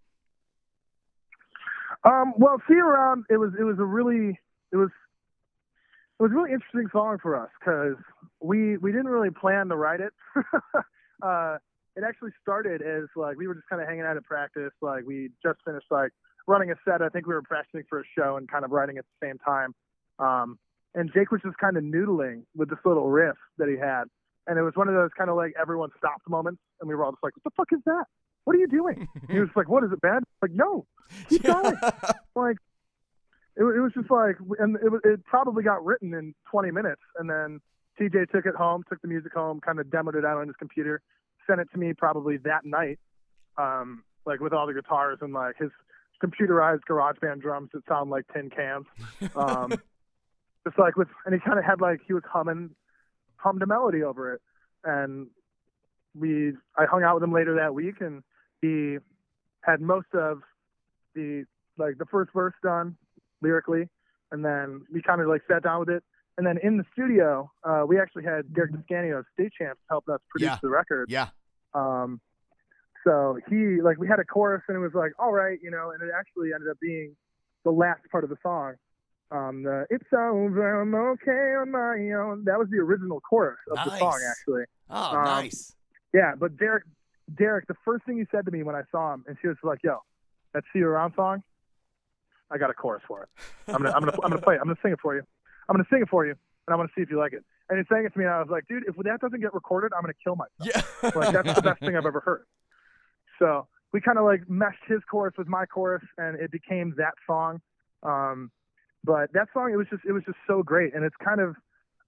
S4: Um, well, see you around. It was it was a really it was it was a really interesting song for us because we we didn't really plan to write it. uh, it actually started as like we were just kind of hanging out at practice. Like we just finished like running a set. I think we were practicing for a show and kind of writing at the same time. Um, and Jake was just kind of noodling with this little riff that he had, and it was one of those kind of like everyone stopped moments, and we were all just like, "What the fuck is that? What are you doing?" he was like, "What is it, bad?" Like, no, keep going. like, it, it was just like, and it, it probably got written in 20 minutes, and then TJ took it home, took the music home, kind of demoed it out on his computer, sent it to me probably that night, um, like with all the guitars and like his computerized GarageBand drums that sound like tin cans. Um, just like with, and he kind of had like he was humming, hummed a melody over it, and we, I hung out with him later that week, and he had most of the like the first verse done lyrically, and then we kind of like sat down with it. And then in the studio, uh, we actually had Derek DiScanio of State Champs helping us produce
S2: Yeah.
S4: the record.
S2: yeah.
S4: Um, so he like we had a chorus and it was like all right, you know, and it actually ended up being the last part of the song. Um, the "It's over, I'm okay on my own." That was the original chorus of the song, actually.
S2: Oh,
S4: Um,
S2: nice.
S4: Yeah, but Derek, Derek, the first thing he said to me when I saw him, and she was like, "Yo, that "See You Around" song, I got a chorus for it. I'm gonna, I'm gonna, I'm gonna play it. I'm gonna sing it for you. I'm gonna sing it for you, and I want to see if you like it." And he sang it to me, and I was like, "Dude, if that doesn't get recorded, I'm gonna kill myself."
S2: Yeah.
S4: Like that's the best thing I've ever heard. So we kind of like meshed his chorus with my chorus, and it became that song. Um, but that song, it was just, it was just so great, and it's kind of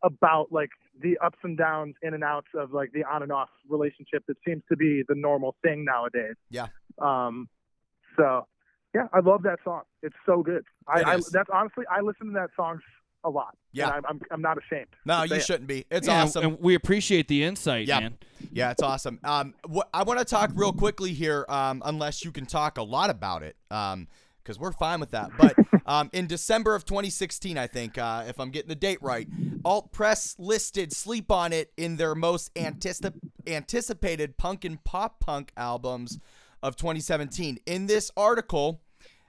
S4: about like the ups and downs, in and outs of like the on and off relationship that seems to be the normal thing nowadays.
S2: Yeah.
S4: Um, so yeah, I love that song. It's so good. I,
S2: It
S4: I that's honestly, I listen to that song a lot.
S2: Yeah.
S4: and I'm, I'm, I'm not ashamed.
S2: No, you shouldn't be. It's
S3: Yeah,
S2: awesome.
S3: And we appreciate the insight,
S2: Yeah.
S3: man.
S2: Yeah, it's awesome. Um, what I want to talk real quickly here, um, unless you can talk a lot about it, um, because we're fine with that. But um, in December of 2016, I think, uh, if I'm getting the date right, Alt Press listed "Sleep on It" in their most anticip- anticipated punk and pop punk albums of 2017. In this article.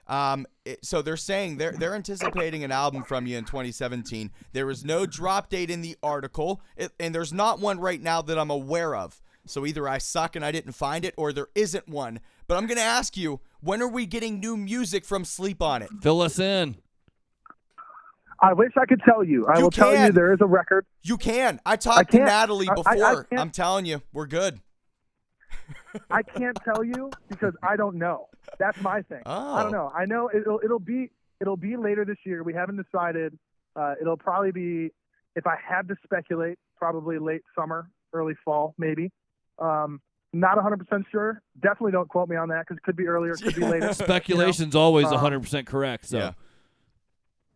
S2: Um, it- so they're saying they're they're anticipating an album from you in 2017. There is no drop date in the article, it, and there's not one right now that I'm aware of. So either I suck and I didn't find it, or there isn't one. But I'm gonna ask you, when are we getting new music from Sleep on It?
S3: Fill us in.
S4: I wish I could tell you. I
S2: You
S4: will tell you there is a record.
S2: You can. I talked to
S4: can't-
S2: Natalie
S4: I- I- I
S2: before. I'm telling you, we're good.
S4: I can't tell you because I don't know. That's my thing. I
S2: Oh.
S4: don't know. I know it'll it'll be it'll be later this year. We haven't decided. Uh, it'll probably be if I had to speculate, probably late summer, early fall, maybe. Um, not 100% sure. Definitely don't quote me on that because it could be earlier, it could be later.
S3: Speculation's always
S4: Uh,
S3: 100% correct. So
S2: Yeah.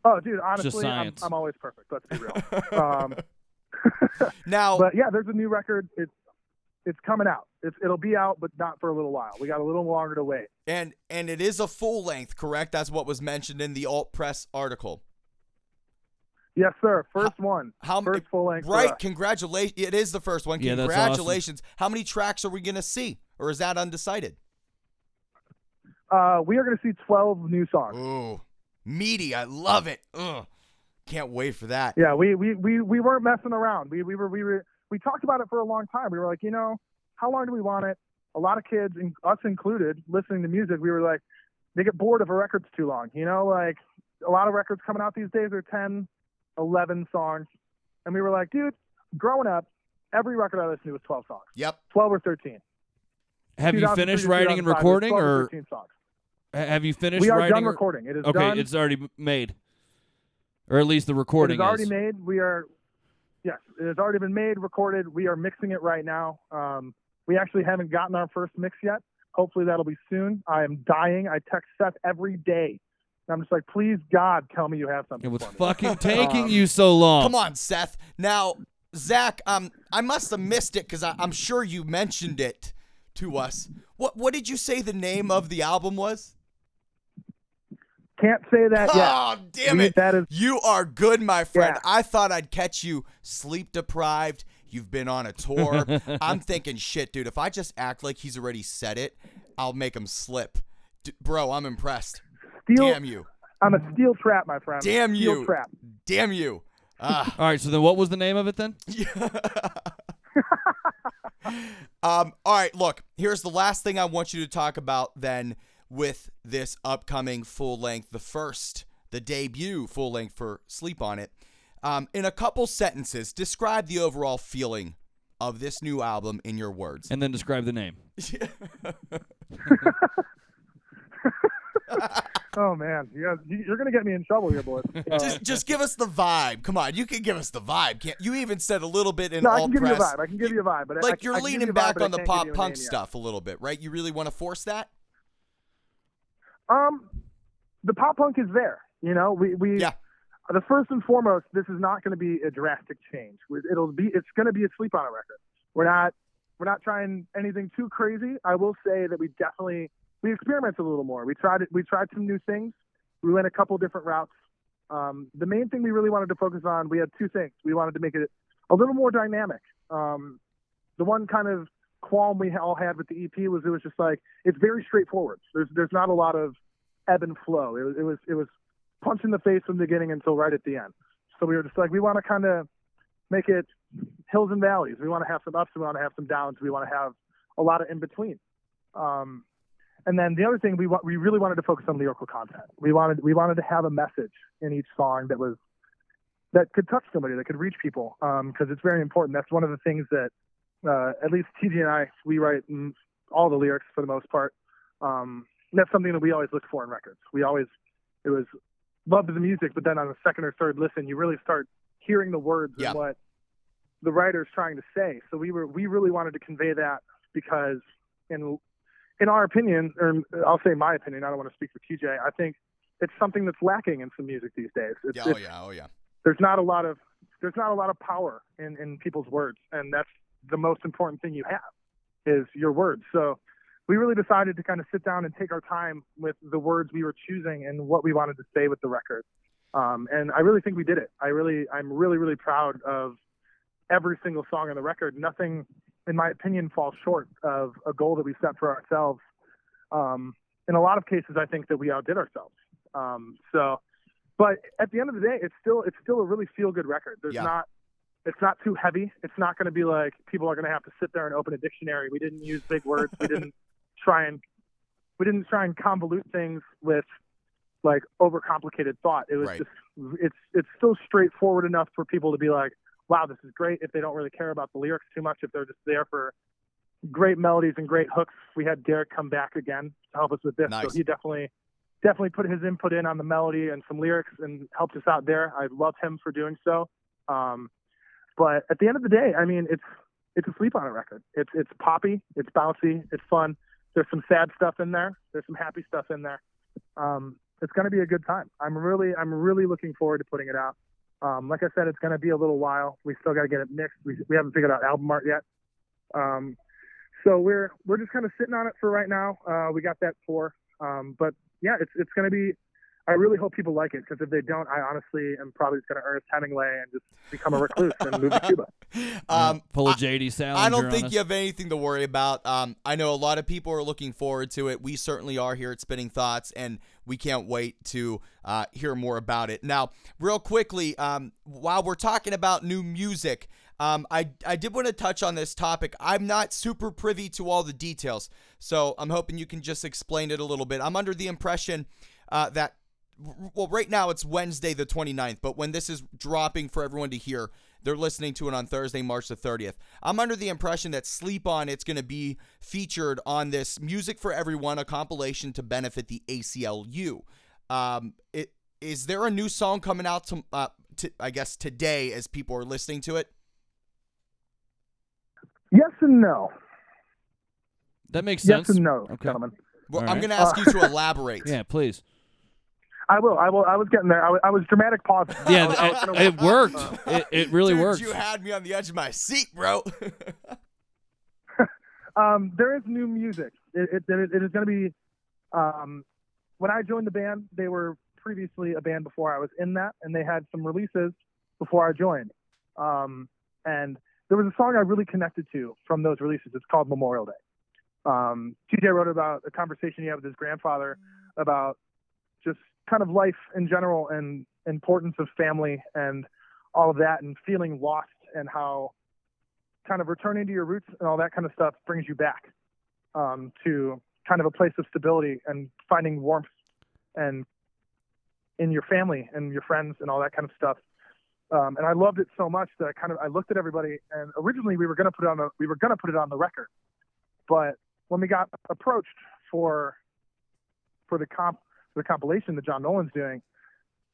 S4: Oh, dude, honestly, I'm. I'm always perfect. Let's be real. Um,
S2: Now,
S4: but yeah, there's a new record. It's it's coming out. It's, it'll be out, but not for a little while. We got a little longer to wait.
S2: and and it is a full length, correct? That's what was mentioned in the Alt Press article.
S4: Yes, sir. First one.
S2: How
S4: First full length.
S2: Right, congratulations. It is the first one.
S3: Yeah, that's
S2: Congratulations. How many tracks are we going to see? Or is that undecided?
S4: Uh, we are going to see 12 new songs.
S2: Ooh, meaty. I love it. Ugh. Can't wait for that.
S4: Yeah, we, we, we, we weren't messing around. We, we were we were we talked about it for a long time. We were like, you know, how long do we want it? A lot of kids, in, us included, listening to music, we were like, they get bored if a record's too long. You know, like a lot of records coming out these days are 10, 11 songs, and we were like, dude, growing up, every record I listened to was 12 songs,
S2: Yep.
S4: 12 or 13.
S3: have you finished writing and recording,
S4: 12
S3: or
S4: 13 songs.
S3: have you finished
S4: We are
S3: writing?
S4: done
S3: or-
S4: recording. It is
S3: okay,
S4: done.
S3: it's already made, or at least the recording
S4: It is already
S3: is.
S4: made. We are, yes, it has already been made, recorded. We are mixing it right now. Um, we actually haven't gotten our first mix yet. Hopefully that'll be soon. I am dying. I text Seth every day. And I'm just like, please, God, tell me you have something
S3: It was
S4: for
S3: fucking taking
S4: Um,
S3: you so long.
S2: Come on, Seth. Now, Zach, um, I must have missed it because I'm sure you mentioned it to us. What what did you say the name of the album was?
S4: Can't say that yet.
S2: Oh, damn it.
S4: That is
S2: You are good, my friend.
S4: Yeah.
S2: I thought I'd catch you sleep deprived. You've been on a tour. I'm thinking, shit, dude, if I just act like he's already said it, I'll make him slip. D- bro, I'm impressed.
S4: steel.
S2: Damn you.
S4: I'm a steel trap, my friend.
S2: Damn
S4: steel
S2: you.
S4: trap.
S2: Damn you. Ah.
S3: All right, so then what was the name of it then?
S2: um, all right, look, here's the last thing I want you to talk about then with this upcoming full length, the first, the debut full length for Sleep on It. Um, in a couple sentences, describe the overall feeling of this new album in your words.
S3: And then describe the name.
S4: Oh man, you guys, you- you're gonna get me in trouble here, boys. Uh,
S2: just, just give us the vibe. Come on, you can give us the vibe. Can't you even said a little bit in
S4: no, I can give you a vibe. I can give you a vibe, but I- I,
S2: like you're
S4: I
S2: leaning
S4: you a vibe,
S2: back on the pop punk
S4: name yet.
S2: stuff a little bit, right? You really want to force that?
S4: Um, the pop punk is there. You know, we we
S2: Yeah.
S4: the first and foremost, this is not going to be a drastic change. It'll be it's going to be a sleep on a record. We're not we're not trying anything too crazy. I will say that we definitely we experimented a little more. We tried it. We tried some new things. We went a couple different routes. Um, the main thing we really wanted to focus on, we had two things. We wanted to make it a little more dynamic. Um, the one kind of qualm we all had with the EP was it was just like it's very straightforward. There's there's not a lot of ebb and flow. It was it was it was punch in the face from the beginning until right at the end. So we were just like we want to kind of make it hills and valleys. We want to have some ups. We want to have some downs. We want to have a lot of in between. Um, and then the other thing we wa- we really wanted to focus on lyrical content. We wanted we wanted to have a message in each song that was that could touch somebody, that could reach people, because it's very important. That's one of the things that uh, at least TJ and I we write all the lyrics for the most part. Um, that's something that we always look for in records. We always it was loved the music, but then on the second or third listen, you really start hearing the words
S2: Yeah.
S4: and what the writer's trying to say. So we were we really wanted to convey that because in in our opinion, or I'll say my opinion, I don't want to speak for TJ. I think it's something that's lacking in some music these days. It's,
S2: Yeah, oh
S4: it's-
S2: yeah, oh yeah.
S4: there's not a lot of there's not a lot of power in in people's words, and that's the most important thing you have is your words. So we really decided to kind of sit down and take our time with the words we were choosing and what we wanted to say with the record. Um, and I really think we did it. I really, I'm really, really proud of every single song on the record. Nothing, in my opinion, falls short of a goal that we set for ourselves. Um, in a lot of cases, I think that we outdid ourselves. Um, so, but at the end of the day, it's still, it's still a really feel good record. There's
S2: Yeah.
S4: not, it's not too heavy. It's not going to be like people are going to have to sit there and open a dictionary. We didn't use big words. We didn't try and we didn't try and convolute things with like overcomplicated thought. It was
S2: Right.
S4: just it's it's still straightforward enough for people to be like, wow, this is great. If they don't really care about the lyrics too much, if they're just there for great melodies and great hooks. We had Derek come back again to help us with this,
S2: Nice.
S4: so he definitely definitely put his input in on the melody and some lyrics and helped us out there. I love him for doing so. Um, but at the end of the day, I mean, it's it's a sleep on it record. It's it's poppy, it's bouncy, it's fun. There's some sad stuff in there. There's some happy stuff in there. Um, it's going to be a good time. I'm really I'm really looking forward to putting it out. Um, like I said, it's going to be a little while. We still got to get it mixed. We, we haven't figured out album art yet. Um, so we're we're just kind of sitting on it for right now. Uh, we got that for, um, but yeah, it's it's going to be. I really hope people like it because if they don't, I honestly am probably just going to Ernest Hemingway and just become a recluse and move to Cuba.
S2: Um,
S3: Pull a
S2: I-
S3: JD Salinger
S2: I don't
S3: on
S2: think
S3: us.
S2: you have anything to worry about. Um, I know a lot of people are looking forward to it. We certainly are here at Spinning Thoughts, and we can't wait to uh, hear more about it. Now, real quickly, um, while we're talking about new music, um, I, I did want to touch on this topic. I'm not super privy to all the details, so I'm hoping you can just explain it a little bit. I'm under the impression uh, that well, right now it's Wednesday the 29th, but when this is dropping for everyone to hear, they're listening to it on Thursday, March the 30th. I'm under the impression that Sleep On It's going to be featured on this Music for Everyone, a compilation to benefit the ACLU. Um, it, is there a new song coming out to, uh, to, I guess, today as people are listening to it?
S4: Yes and no.
S3: That makes
S4: Yes
S3: sense.
S4: and no,
S3: Okay.
S4: gentlemen.
S2: Well,
S3: All
S2: I'm going to ask you to elaborate.
S3: Yeah, please.
S4: I will. I will. I was getting there. I was, I was dramatic pause.
S3: Yeah,
S4: was- I was
S3: it, it worked. It, it really
S2: Dude,
S3: worked.
S2: You had me on the edge of my seat, bro.
S4: Um, there is new music. It, it, it, it is going to be. Um, when I joined the band, they were previously a band before I was in that, and they had some releases before I joined. Um, and there was a song I really connected to from those releases. It's called Memorial Day. Um, TJ wrote about a conversation he had with his grandfather about just kind of life in general and importance of family and all of that and feeling lost and how kind of returning to your roots and all that kind of stuff brings you back um, to kind of a place of stability and finding warmth and in your family and your friends and all that kind of stuff. Um, and I loved it so much that I kind of I looked at everybody and originally we were to put it on the we were to put it on the record, but when we got approached for for the comp the compilation that John Nolan's doing,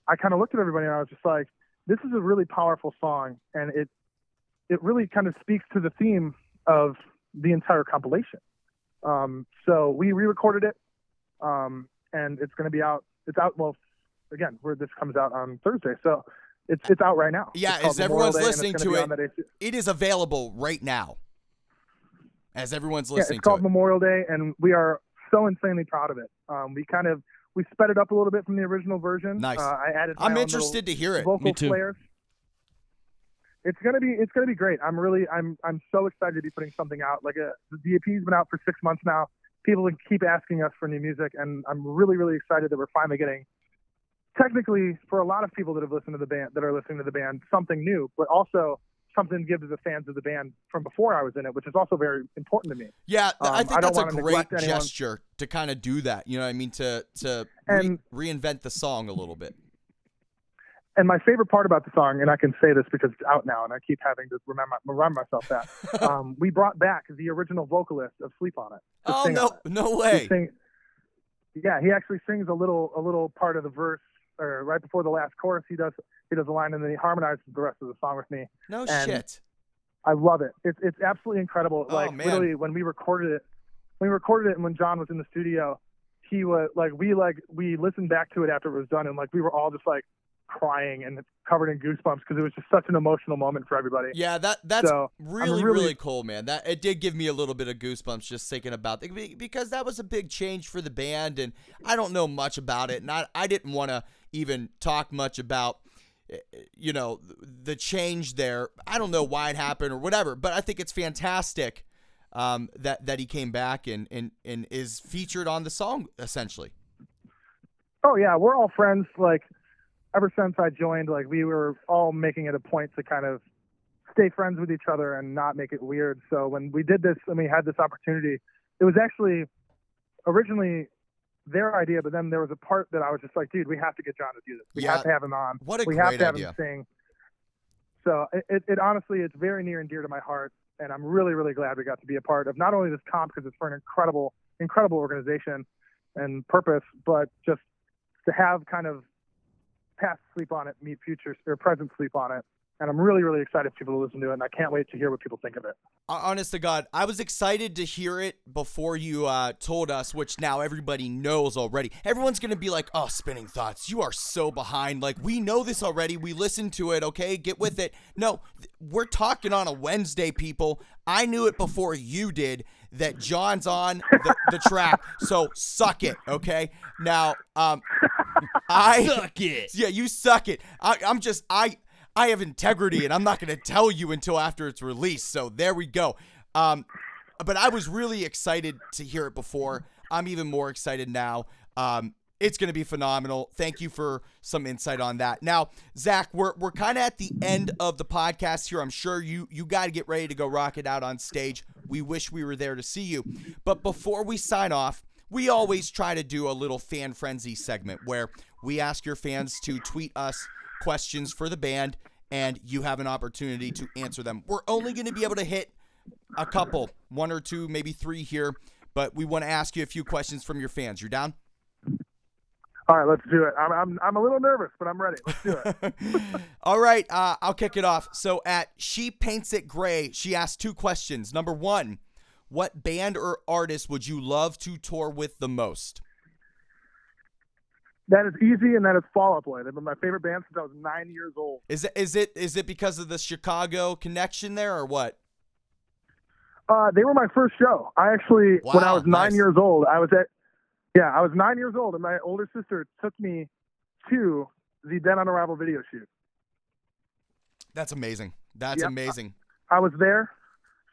S4: I kind of looked at everybody and I was just like, this is a really powerful song and it it really kind of speaks to the theme of the entire compilation. Um, so we re-recorded it, um, and it's going to be out. It's out. Well, again, where this comes out on Thursday, so it's it's out right now.
S2: Yeah,
S4: It's
S2: as everyone's
S4: Day,
S2: listening
S4: gonna
S2: it,
S4: AC
S2: It is available right now. As everyone's
S4: yeah,
S2: listening
S4: it's
S2: to
S4: called
S2: it.
S4: Memorial Day, and we are so insanely proud of it. Um, we kind of we sped it up a little bit from the original version.
S2: Nice.
S4: Uh, I added.
S2: I'm interested to hear it.
S4: vocal
S3: Me too.
S4: flares. It's gonna be it's gonna be great. I'm really I'm I'm so excited to be putting something out. Like a, the EP's been out for six months now. People keep asking us for new music, and I'm really really excited that we're finally getting. Technically, for a lot of people that have listened to the band, that are listening to the band, something new, but also something to give to the fans of the band from before I was in it, which is also very important to me.
S2: Yeah, th- I
S4: Um,
S2: think
S4: I
S2: that's a great gesture to kind of do that. You know what I mean? To to re- reinvent the song a little bit.
S4: And my favorite part about the song, and I can say this because it's out now, and I keep having to remember remind myself that um, we brought back the original vocalist of "Sleep on It."
S2: Oh no,
S4: it.
S2: no way.
S4: yeah, he actually sings a little a little part of the verse, or right before the last chorus, he does he does a line, and then he harmonizes the rest of the song with me.
S2: No
S4: and-
S2: shit.
S4: I love it. It's it's absolutely incredible.
S2: Oh,
S4: like
S2: man.
S4: literally, when we recorded it, when we recorded it, and when John was in the studio, he was like we like we listened back to it after it was done, and like we were all just like crying and covered in goosebumps because it was just such an emotional moment for everybody.
S2: Yeah, that that's
S4: So,
S2: really, really
S4: really-
S2: cool, man. That it did give me a little bit of goosebumps just thinking about it because that was a big change for the band, and I don't know much about it, and I I didn't want to even talk much about eh, you know the change there. I don't know why it happened or whatever, but I think it's fantastic um, that that he came back and and and is featured on the song essentially.
S4: Oh yeah, we're all friends. Like ever since I joined, like we were all making it a point to kind of stay friends with each other and not make it weird. So when we did this and we had this opportunity, it was actually originally their idea, but then there was a part that I was just like, dude, we have to get John to do this. We
S2: Yeah.
S4: have to have him on.
S2: What a
S4: we
S2: great
S4: have to have
S2: idea.
S4: him sing. So it, it, it honestly, it's very near and dear to my heart, and I'm really, really glad we got to be a part of not only this comp because it's for an incredible, incredible organization and purpose, but just to have kind of past sleep on it meet future or present sleep on it. And I'm really, really excited for people to listen to it, and I can't wait to hear what people think of it.
S2: Honest to God, I was excited to hear it before you uh, told us, which now everybody knows already. Everyone's gonna be like, "Oh, spinning thoughts, you are so behind." Like we know this already. We listened to it. Okay, get with it. No, th- we're talking on a Wednesday, people. I knew it before you did that John's on the, the track. So suck it. Okay. Now, um, I
S3: Suck it.
S2: yeah, you suck it. I, I'm just I I have integrity, and I'm not going to tell you until after it's released. So there we go. Um, but I was really excited to hear it before. I'm even more excited now. Um, it's going to be phenomenal. Thank you for some insight on that. Now, Zach, we're we're kind of at the end of the podcast here. I'm sure you you got to get ready to go rock it out on stage. We wish we were there to see you. But before we sign off, we always try to do a little fan frenzy segment where we ask your fans to tweet us questions for the band and you have an opportunity to answer them. We're only going to be able to hit a couple, one or two, maybe three here, but we want to ask you a few questions from your fans. You're down?
S4: All right, let's do it. I'm, I'm, I'm a little nervous, but I'm ready. Let's do it.
S2: All right, uh, I'll kick it off. So at She Paints It Gray, she asked two questions. Number one, what band or artist would you love to tour with the most?
S4: That is easy, and that is Fall Out Boy. They've been my favorite band since I was nine years old.
S2: Is it is it is it because of the Chicago connection there or what?
S4: Uh, they were my first show. I actually, when I was nine
S2: nice.
S4: years old, I was at, yeah, I was nine years old, and my older sister took me to the Dead on Arrival video shoot.
S2: That's amazing. That's
S4: Yep.
S2: amazing.
S4: I was there.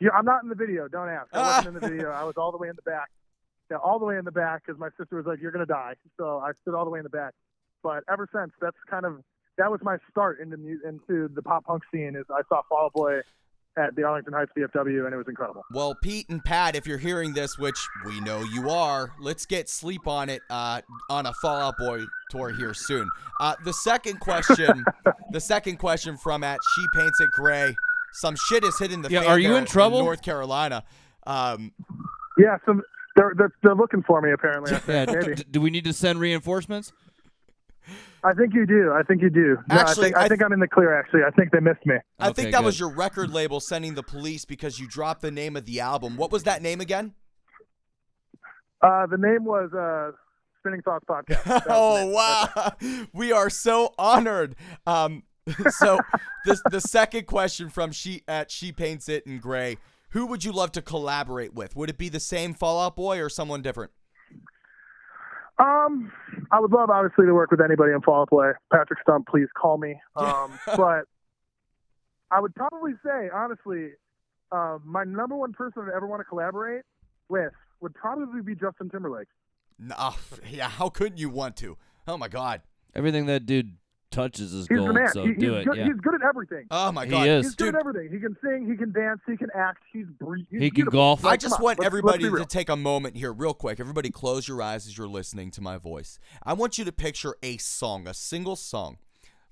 S4: Yeah, I'm not in the video. Don't ask. I wasn't in the video. I was all the way in the back. Yeah, all the way in the back because my sister was like, "You're gonna die." So I stood all the way in the back. But ever since, that's kind of that was my start into into the pop punk scene. Is I saw Fall Out Boy at the Arlington Heights VFW, and it was incredible.
S2: Well, Pete and Pat, if you're hearing this, which we know you are, let's get sleep on it uh, on a Fall Out Boy tour here soon. Uh, the second question, the second question from at She Paints It Gray. Some shit is hitting the
S3: Yeah,
S2: fan
S3: are you in trouble?
S2: North Carolina. Um,
S4: Yeah, some they're they're, they're looking for me apparently. I
S3: Yeah.
S4: think.
S3: d-
S4: Maybe.
S3: d- do we need to send reinforcements?
S4: I think you do. I think you do. No,
S2: Actually,
S4: I think I,
S2: I
S4: think I'm in the clear. Actually, I think they missed me.
S2: I
S3: Okay,
S2: think that was your record label sending the police because you dropped the name of the album. What was that name again?
S4: Uh, the name was uh, Spinning Thoughts Podcast. That was the
S2: oh
S4: name.
S2: wow, we are so honored. Um, so the the second question from she at she paints it in gray. Who would you love to collaborate with? Would it be the same Fall Out Boy or someone different?
S4: Um, I would love obviously to work with anybody in Fall Out Boy. Patrick Stump, please call me. Um, but I would probably say honestly, uh, my number one person I'd ever want to collaborate with would probably be Justin Timberlake.
S2: Nah, yeah, how couldn't you want to? Oh my god.
S3: Everything that dude touches is
S4: He's
S3: gold.
S4: the man.
S3: So
S4: He-
S3: do
S4: he's
S3: it.
S4: good.
S3: Yeah.
S4: He's good at everything.
S2: Oh my
S3: He
S2: god.
S3: is.
S4: He's good at everything. He can sing. He can dance. He can act. He's bre- he's
S3: He can
S4: beautiful.
S3: golf.
S2: I just want
S4: let's- let's
S2: everybody to take a moment here, real quick. Everybody, close your eyes as you're listening to my voice. I want you to picture a song, a single song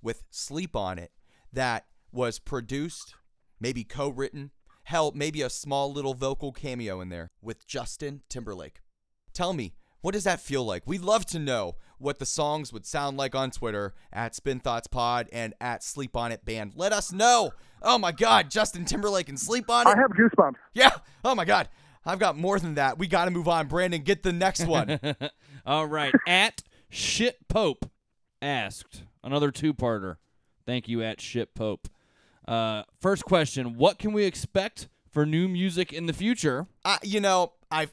S2: with sleep on it that was produced, maybe co written, hell, maybe a small little vocal cameo in there with Justin Timberlake. Tell me, what does that feel like? We'd love to know what the songs would sound like on Twitter at Spin Thoughts Pod and at Sleep On It Band. Let us know. Oh my God, Justin Timberlake and Sleep On It.
S4: I have goosebumps.
S2: Yeah. Oh my God. I've got more than that. We got to move on. Brandon, get the next one.
S3: All right. at shit pope asked another two-parter. Thank you at shit pope. Uh, first question: What can we expect for new music in the future?
S2: uh, you know, I.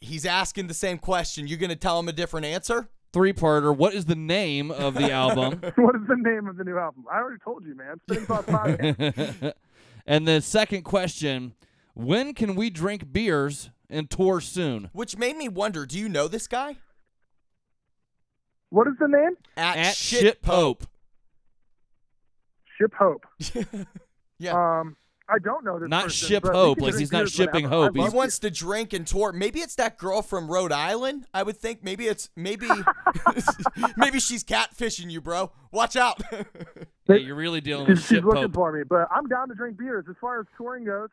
S2: He's asking the same question. You're gonna tell him a different answer?
S3: Three-parter: What is the name of the album?
S4: What is the name of the new album? I already told you, man. Spinning Thoughts Podcast.
S3: and the second question: When can we drink beers and tour soon?
S2: Which made me wonder. Do you know this guy?
S4: What is the name?
S2: At,
S3: At
S2: shit,
S3: shit
S2: pope.
S3: pope.
S4: Ship Hope.
S2: Yeah.
S4: Um, I don't know this
S3: Not
S4: person,
S3: ship hope, like he's not shipping
S4: whenever.
S3: Hope,
S2: he
S4: love
S2: wants to drink and tour. Maybe it's that girl from Rhode Island. I would think maybe it's maybe maybe she's catfishing you, bro. Watch out.
S3: Hey, you're really dealing
S4: She's,
S3: with
S4: she's looking
S3: pope.
S4: for me, but I'm down to drink beers. As far as touring goes,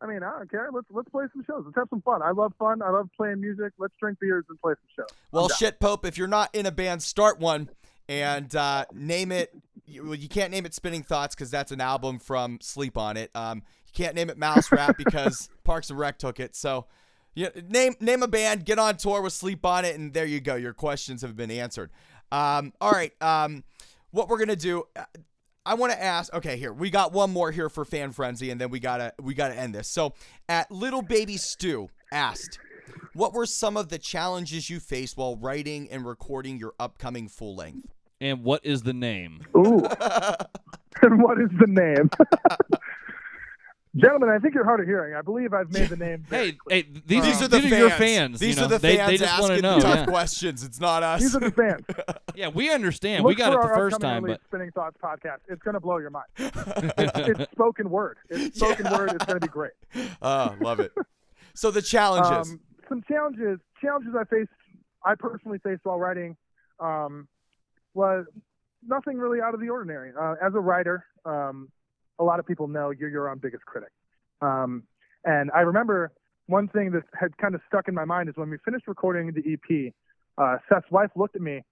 S4: I mean, I don't care. Let's let's play some shows. Let's have some fun. I love fun. I love playing music. Let's drink beers and play some shows.
S2: Well, shit, Pope. If you're not in a band, start one and uh, name it. You, well, you can't name it Spinning Thoughts because that's an album from Sleep on It. Um, you can't name it Mouse Rat because Parks and Rec took it. So, yeah, name name a band, get on tour with Sleep on It, and there you go. Your questions have been answered. Um, all right. Um, what we're gonna do. uh, I want to ask. Okay, here we got one more here for fan frenzy, and then we gotta we gotta end this. So, at Little Baby Stew asked, what were some of the challenges you faced while writing and recording your upcoming full length?
S3: And what is the name?
S4: Ooh. and what is the name? Gentlemen, I think you're hard of hearing. I believe I've made the name.
S3: Hey, hey, these,
S2: These
S3: are,
S2: are the
S3: these
S2: fans.
S3: are your fans.
S2: These
S3: you know,
S2: are the
S3: they,
S2: fans
S3: they just
S2: asking
S3: know.
S2: tough
S3: Yeah.
S2: questions. It's not us.
S4: These are the fans.
S3: yeah, we understand.
S4: Look
S3: we got it the
S4: our
S3: first time, but
S4: Spinning Thoughts podcast. It's going to blow your mind. It's, it's spoken word. It's spoken word. It's going to be great.
S2: oh, love it. So the challenges.
S4: Um, some challenges, challenges I faced, I personally faced while writing, um, was nothing really out of the ordinary. Uh, as a writer, um, a lot of people know you're your own biggest critic. Um, and I remember one thing that had kind of stuck in my mind is when we finished recording the EP, uh, Seth's wife looked at me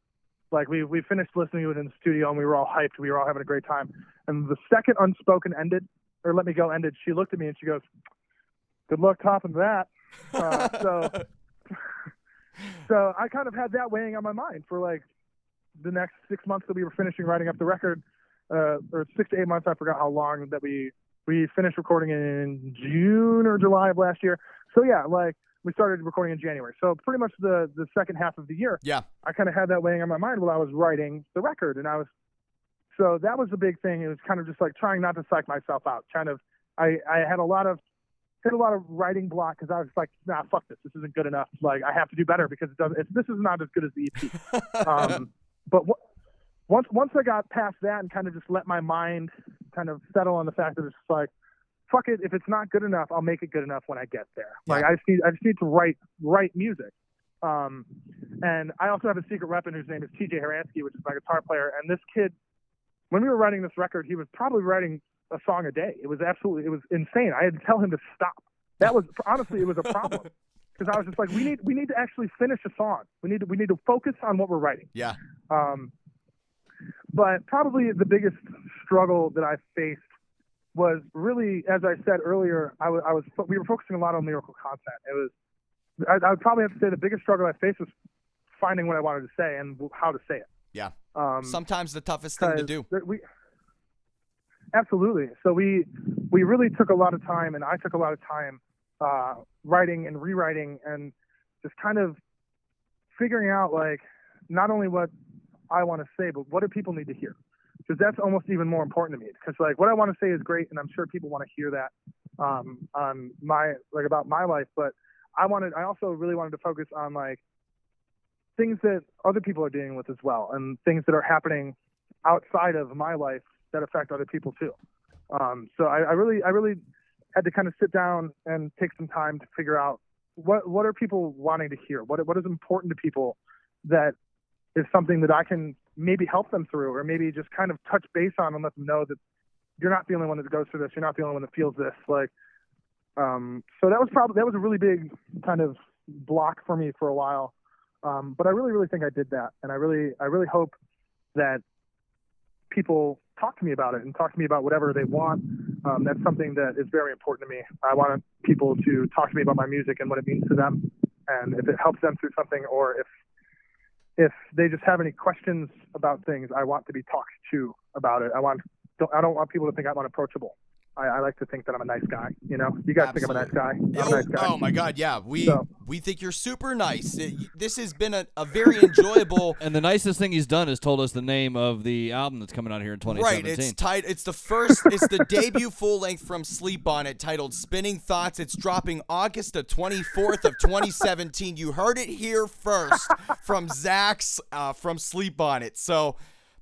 S4: like we we finished listening to it in the studio and we were all hyped. We were all having a great time. And the second Unspoken ended, or Let Me Go ended, she looked at me and she goes, "Good luck topping that." Uh, so, so I kind of had that weighing on my mind for like the next six months that we were finishing writing up the record, uh, or six to eight months. I forgot how long that we we finished recording in June or July of last year. So yeah, like we started recording in January. So pretty much the the second half of the year,
S2: Yeah.
S4: I kind of had that weighing on my mind while I was writing the record, and I was so that was the big thing. It was kind of just like trying not to psych myself out. Kind of, I I had a lot of hit a lot of writing block because I was like, nah, fuck this. This isn't good enough. Like I have to do better because it doesn't. It's, this is not as good as the EP. um, but w- once once I got past that and kind of just let my mind kind of settle on the fact that it's just like, fuck it. If it's not good enough, I'll make it good enough when I get there. Like I just need I just need to write write music. Um, and I also have a secret weapon whose name is TJ Horansky, which is my guitar player. And this kid, when we were writing this record, he was probably writing a song a day. It was absolutely, it was insane. I had to tell him to stop. That was honestly, it was a problem because I was just like, we need, we need to actually finish a song. We need to, we need to focus on what we're writing.
S2: Yeah.
S4: Um, but probably the biggest struggle that I faced was really, as I said earlier, I was, I was we were focusing a lot on lyrical content. It was, I, I would probably have to say the biggest struggle I faced was finding what I wanted to say and how to say it.
S2: Yeah.
S4: Um,
S2: Sometimes the toughest thing to do.
S4: We absolutely. So we we really took a lot of time, and I took a lot of time uh, writing and rewriting, and just kind of figuring out like not only what I want to say, but what do people need to hear? Because that's almost even more important to me. Because like what I want to say is great, and I'm sure people want to hear that um, on my like about my life, but I wanted I also really wanted to focus on like things that other people are dealing with as well, and things that are happening outside of my life that affect other people too. Um, so I, I really, I really had to kind of sit down and take some time to figure out what what are people wanting to hear, what what is important to people that is something that I can maybe help them through, or maybe just kind of touch base on and let them know that you're not the only one that goes through this, you're not the only one that feels this. Like, um, so that was probably that was a really big kind of block for me for a while. Um, but I really, really think I did that, and I really, I really hope that people talk to me about it and talk to me about whatever they want. Um, that's something that is very important to me. I want people to talk to me about my music and what it means to them, and if it helps them through something, or if if they just have any questions about things, I want to be talked to about it. I want don't, I don't want people to think I'm unapproachable. I, I like to think that I'm a nice guy. You know, you guys think I'm a nice guy. I'm a
S2: Oh,
S4: nice guy.
S2: oh my God, yeah. We
S4: So-
S2: we think you're super nice. It- this has been a, a very enjoyable.
S3: And the nicest thing he's done is told us the name of the album that's coming out here in 2017.
S2: Right, it's tied. It's the first. It's the debut full length from Sleep on it, titled "Spinning Thoughts." It's dropping August the 24th of 2017. You heard it here first from Zach's uh, from Sleep on it. So,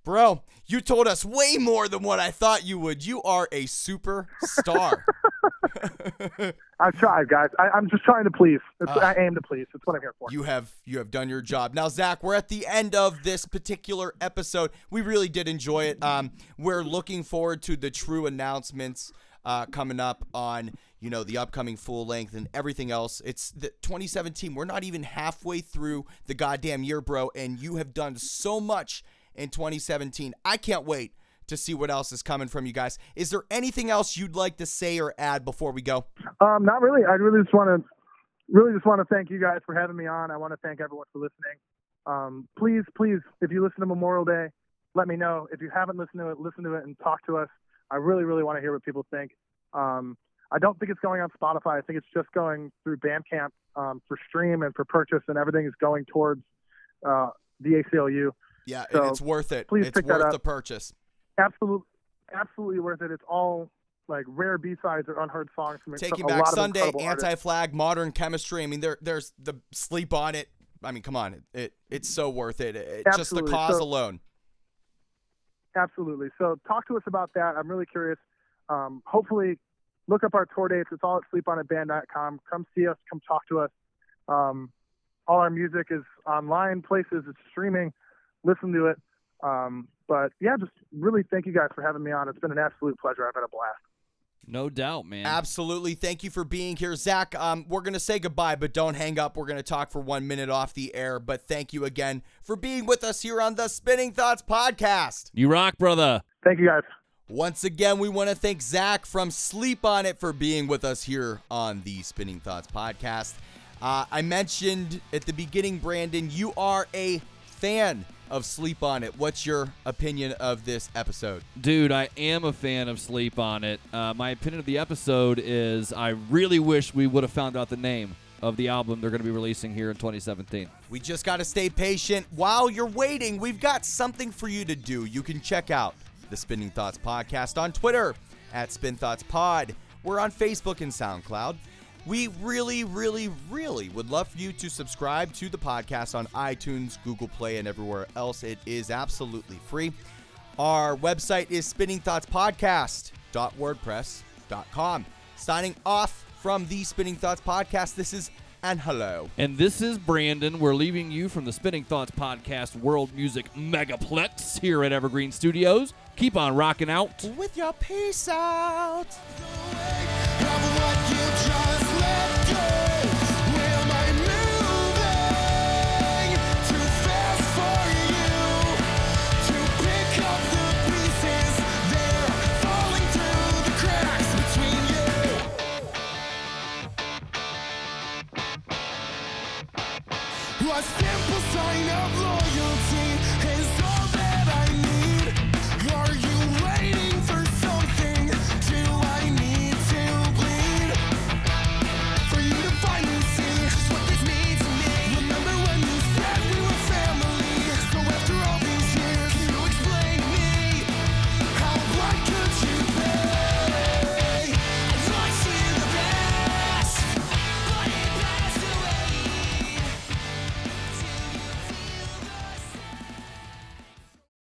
S2: bro, you told us way more than what I thought you would. You are a superstar.
S4: I've tried, guys. I, I'm just trying to please.
S2: Uh,
S4: I aim to please. That's what I'm here for.
S2: you have you have done your job. Now, Zach, we're at the end of this particular episode. We really did enjoy it. Um, we're looking forward to the true announcements uh, coming up on you know the upcoming full length and everything else. It's the 2017. We're not even halfway through the goddamn year, bro, and you have done so much in 2017. I can't wait to see what else is coming from you guys. Is there anything else you'd like to say or add before we go?
S4: Um, not really. I really just want to, really just want to thank you guys for having me on. I want to thank everyone for listening. Um, please, please, if you listen to Memorial Day, let me know. If you haven't listened to it, listen to it and talk to us. I really, really want to hear what people think. Um, I don't think it's going on Spotify. I think it's just going through Bandcamp um, for stream and for purchase, and everything is going towards uh, the ACLU.
S2: Yeah,
S4: So,
S2: it's worth it.
S4: please
S2: It's
S4: pick that up.
S2: the purchase.
S4: Absolutely, absolutely worth it. It's all like rare B sides or unheard songs from
S2: Taking Back Sunday. Anti Flag, Modern Chemistry. I mean, there, there's the sleep on it. I mean, come on, it, it it's so worth it. it just the cause
S4: So-
S2: alone.
S4: Absolutely. So talk to us about that. I'm really curious. Um, hopefully, look up our tour dates. It's all at sleeponitband.com. Come see us. Come talk to us. Um, all our music is online places. It's streaming. Listen to it. Um, but yeah, just really thank you guys for having me on. It's been an absolute pleasure. I've had a blast.
S3: no doubt, man.
S2: Absolutely. Thank you for being here, Zach. Um, we're gonna say goodbye, but don't hang up. We're gonna talk for one minute off the air. But thank you again for being with us here on the Spinning Thoughts podcast.
S3: You rock, brother.
S4: Thank you guys.
S2: Once again, we want to thank Zach from Sleep on It for being with us here on the Spinning Thoughts podcast. Uh, I mentioned at the beginning, Brandon, you are a fan of Sleep on It. What's your opinion of this episode?
S3: Dude, I am a fan of Sleep on It. Uh, my opinion of the episode is I really wish we would have found out the name of the album they're going to be releasing here in 2017.
S2: We just got to stay patient. While you're waiting, we've got something for you to do. You can check out the Spinning Thoughts podcast on Twitter at Spin Thoughts Pod. We're on Facebook and SoundCloud. We really, really, really would love for you to subscribe to the podcast on iTunes, Google Play, and everywhere else. It is absolutely free. Our website is spinningthoughtspodcast.wordpress.com. Signing off from the Spinning Thoughts podcast, this is and hello.
S3: And this is Brandon. We're leaving you from the Spinning Thoughts Podcast World Music Megaplex here at Evergreen Studios. Keep on rocking out.
S2: With your peace out.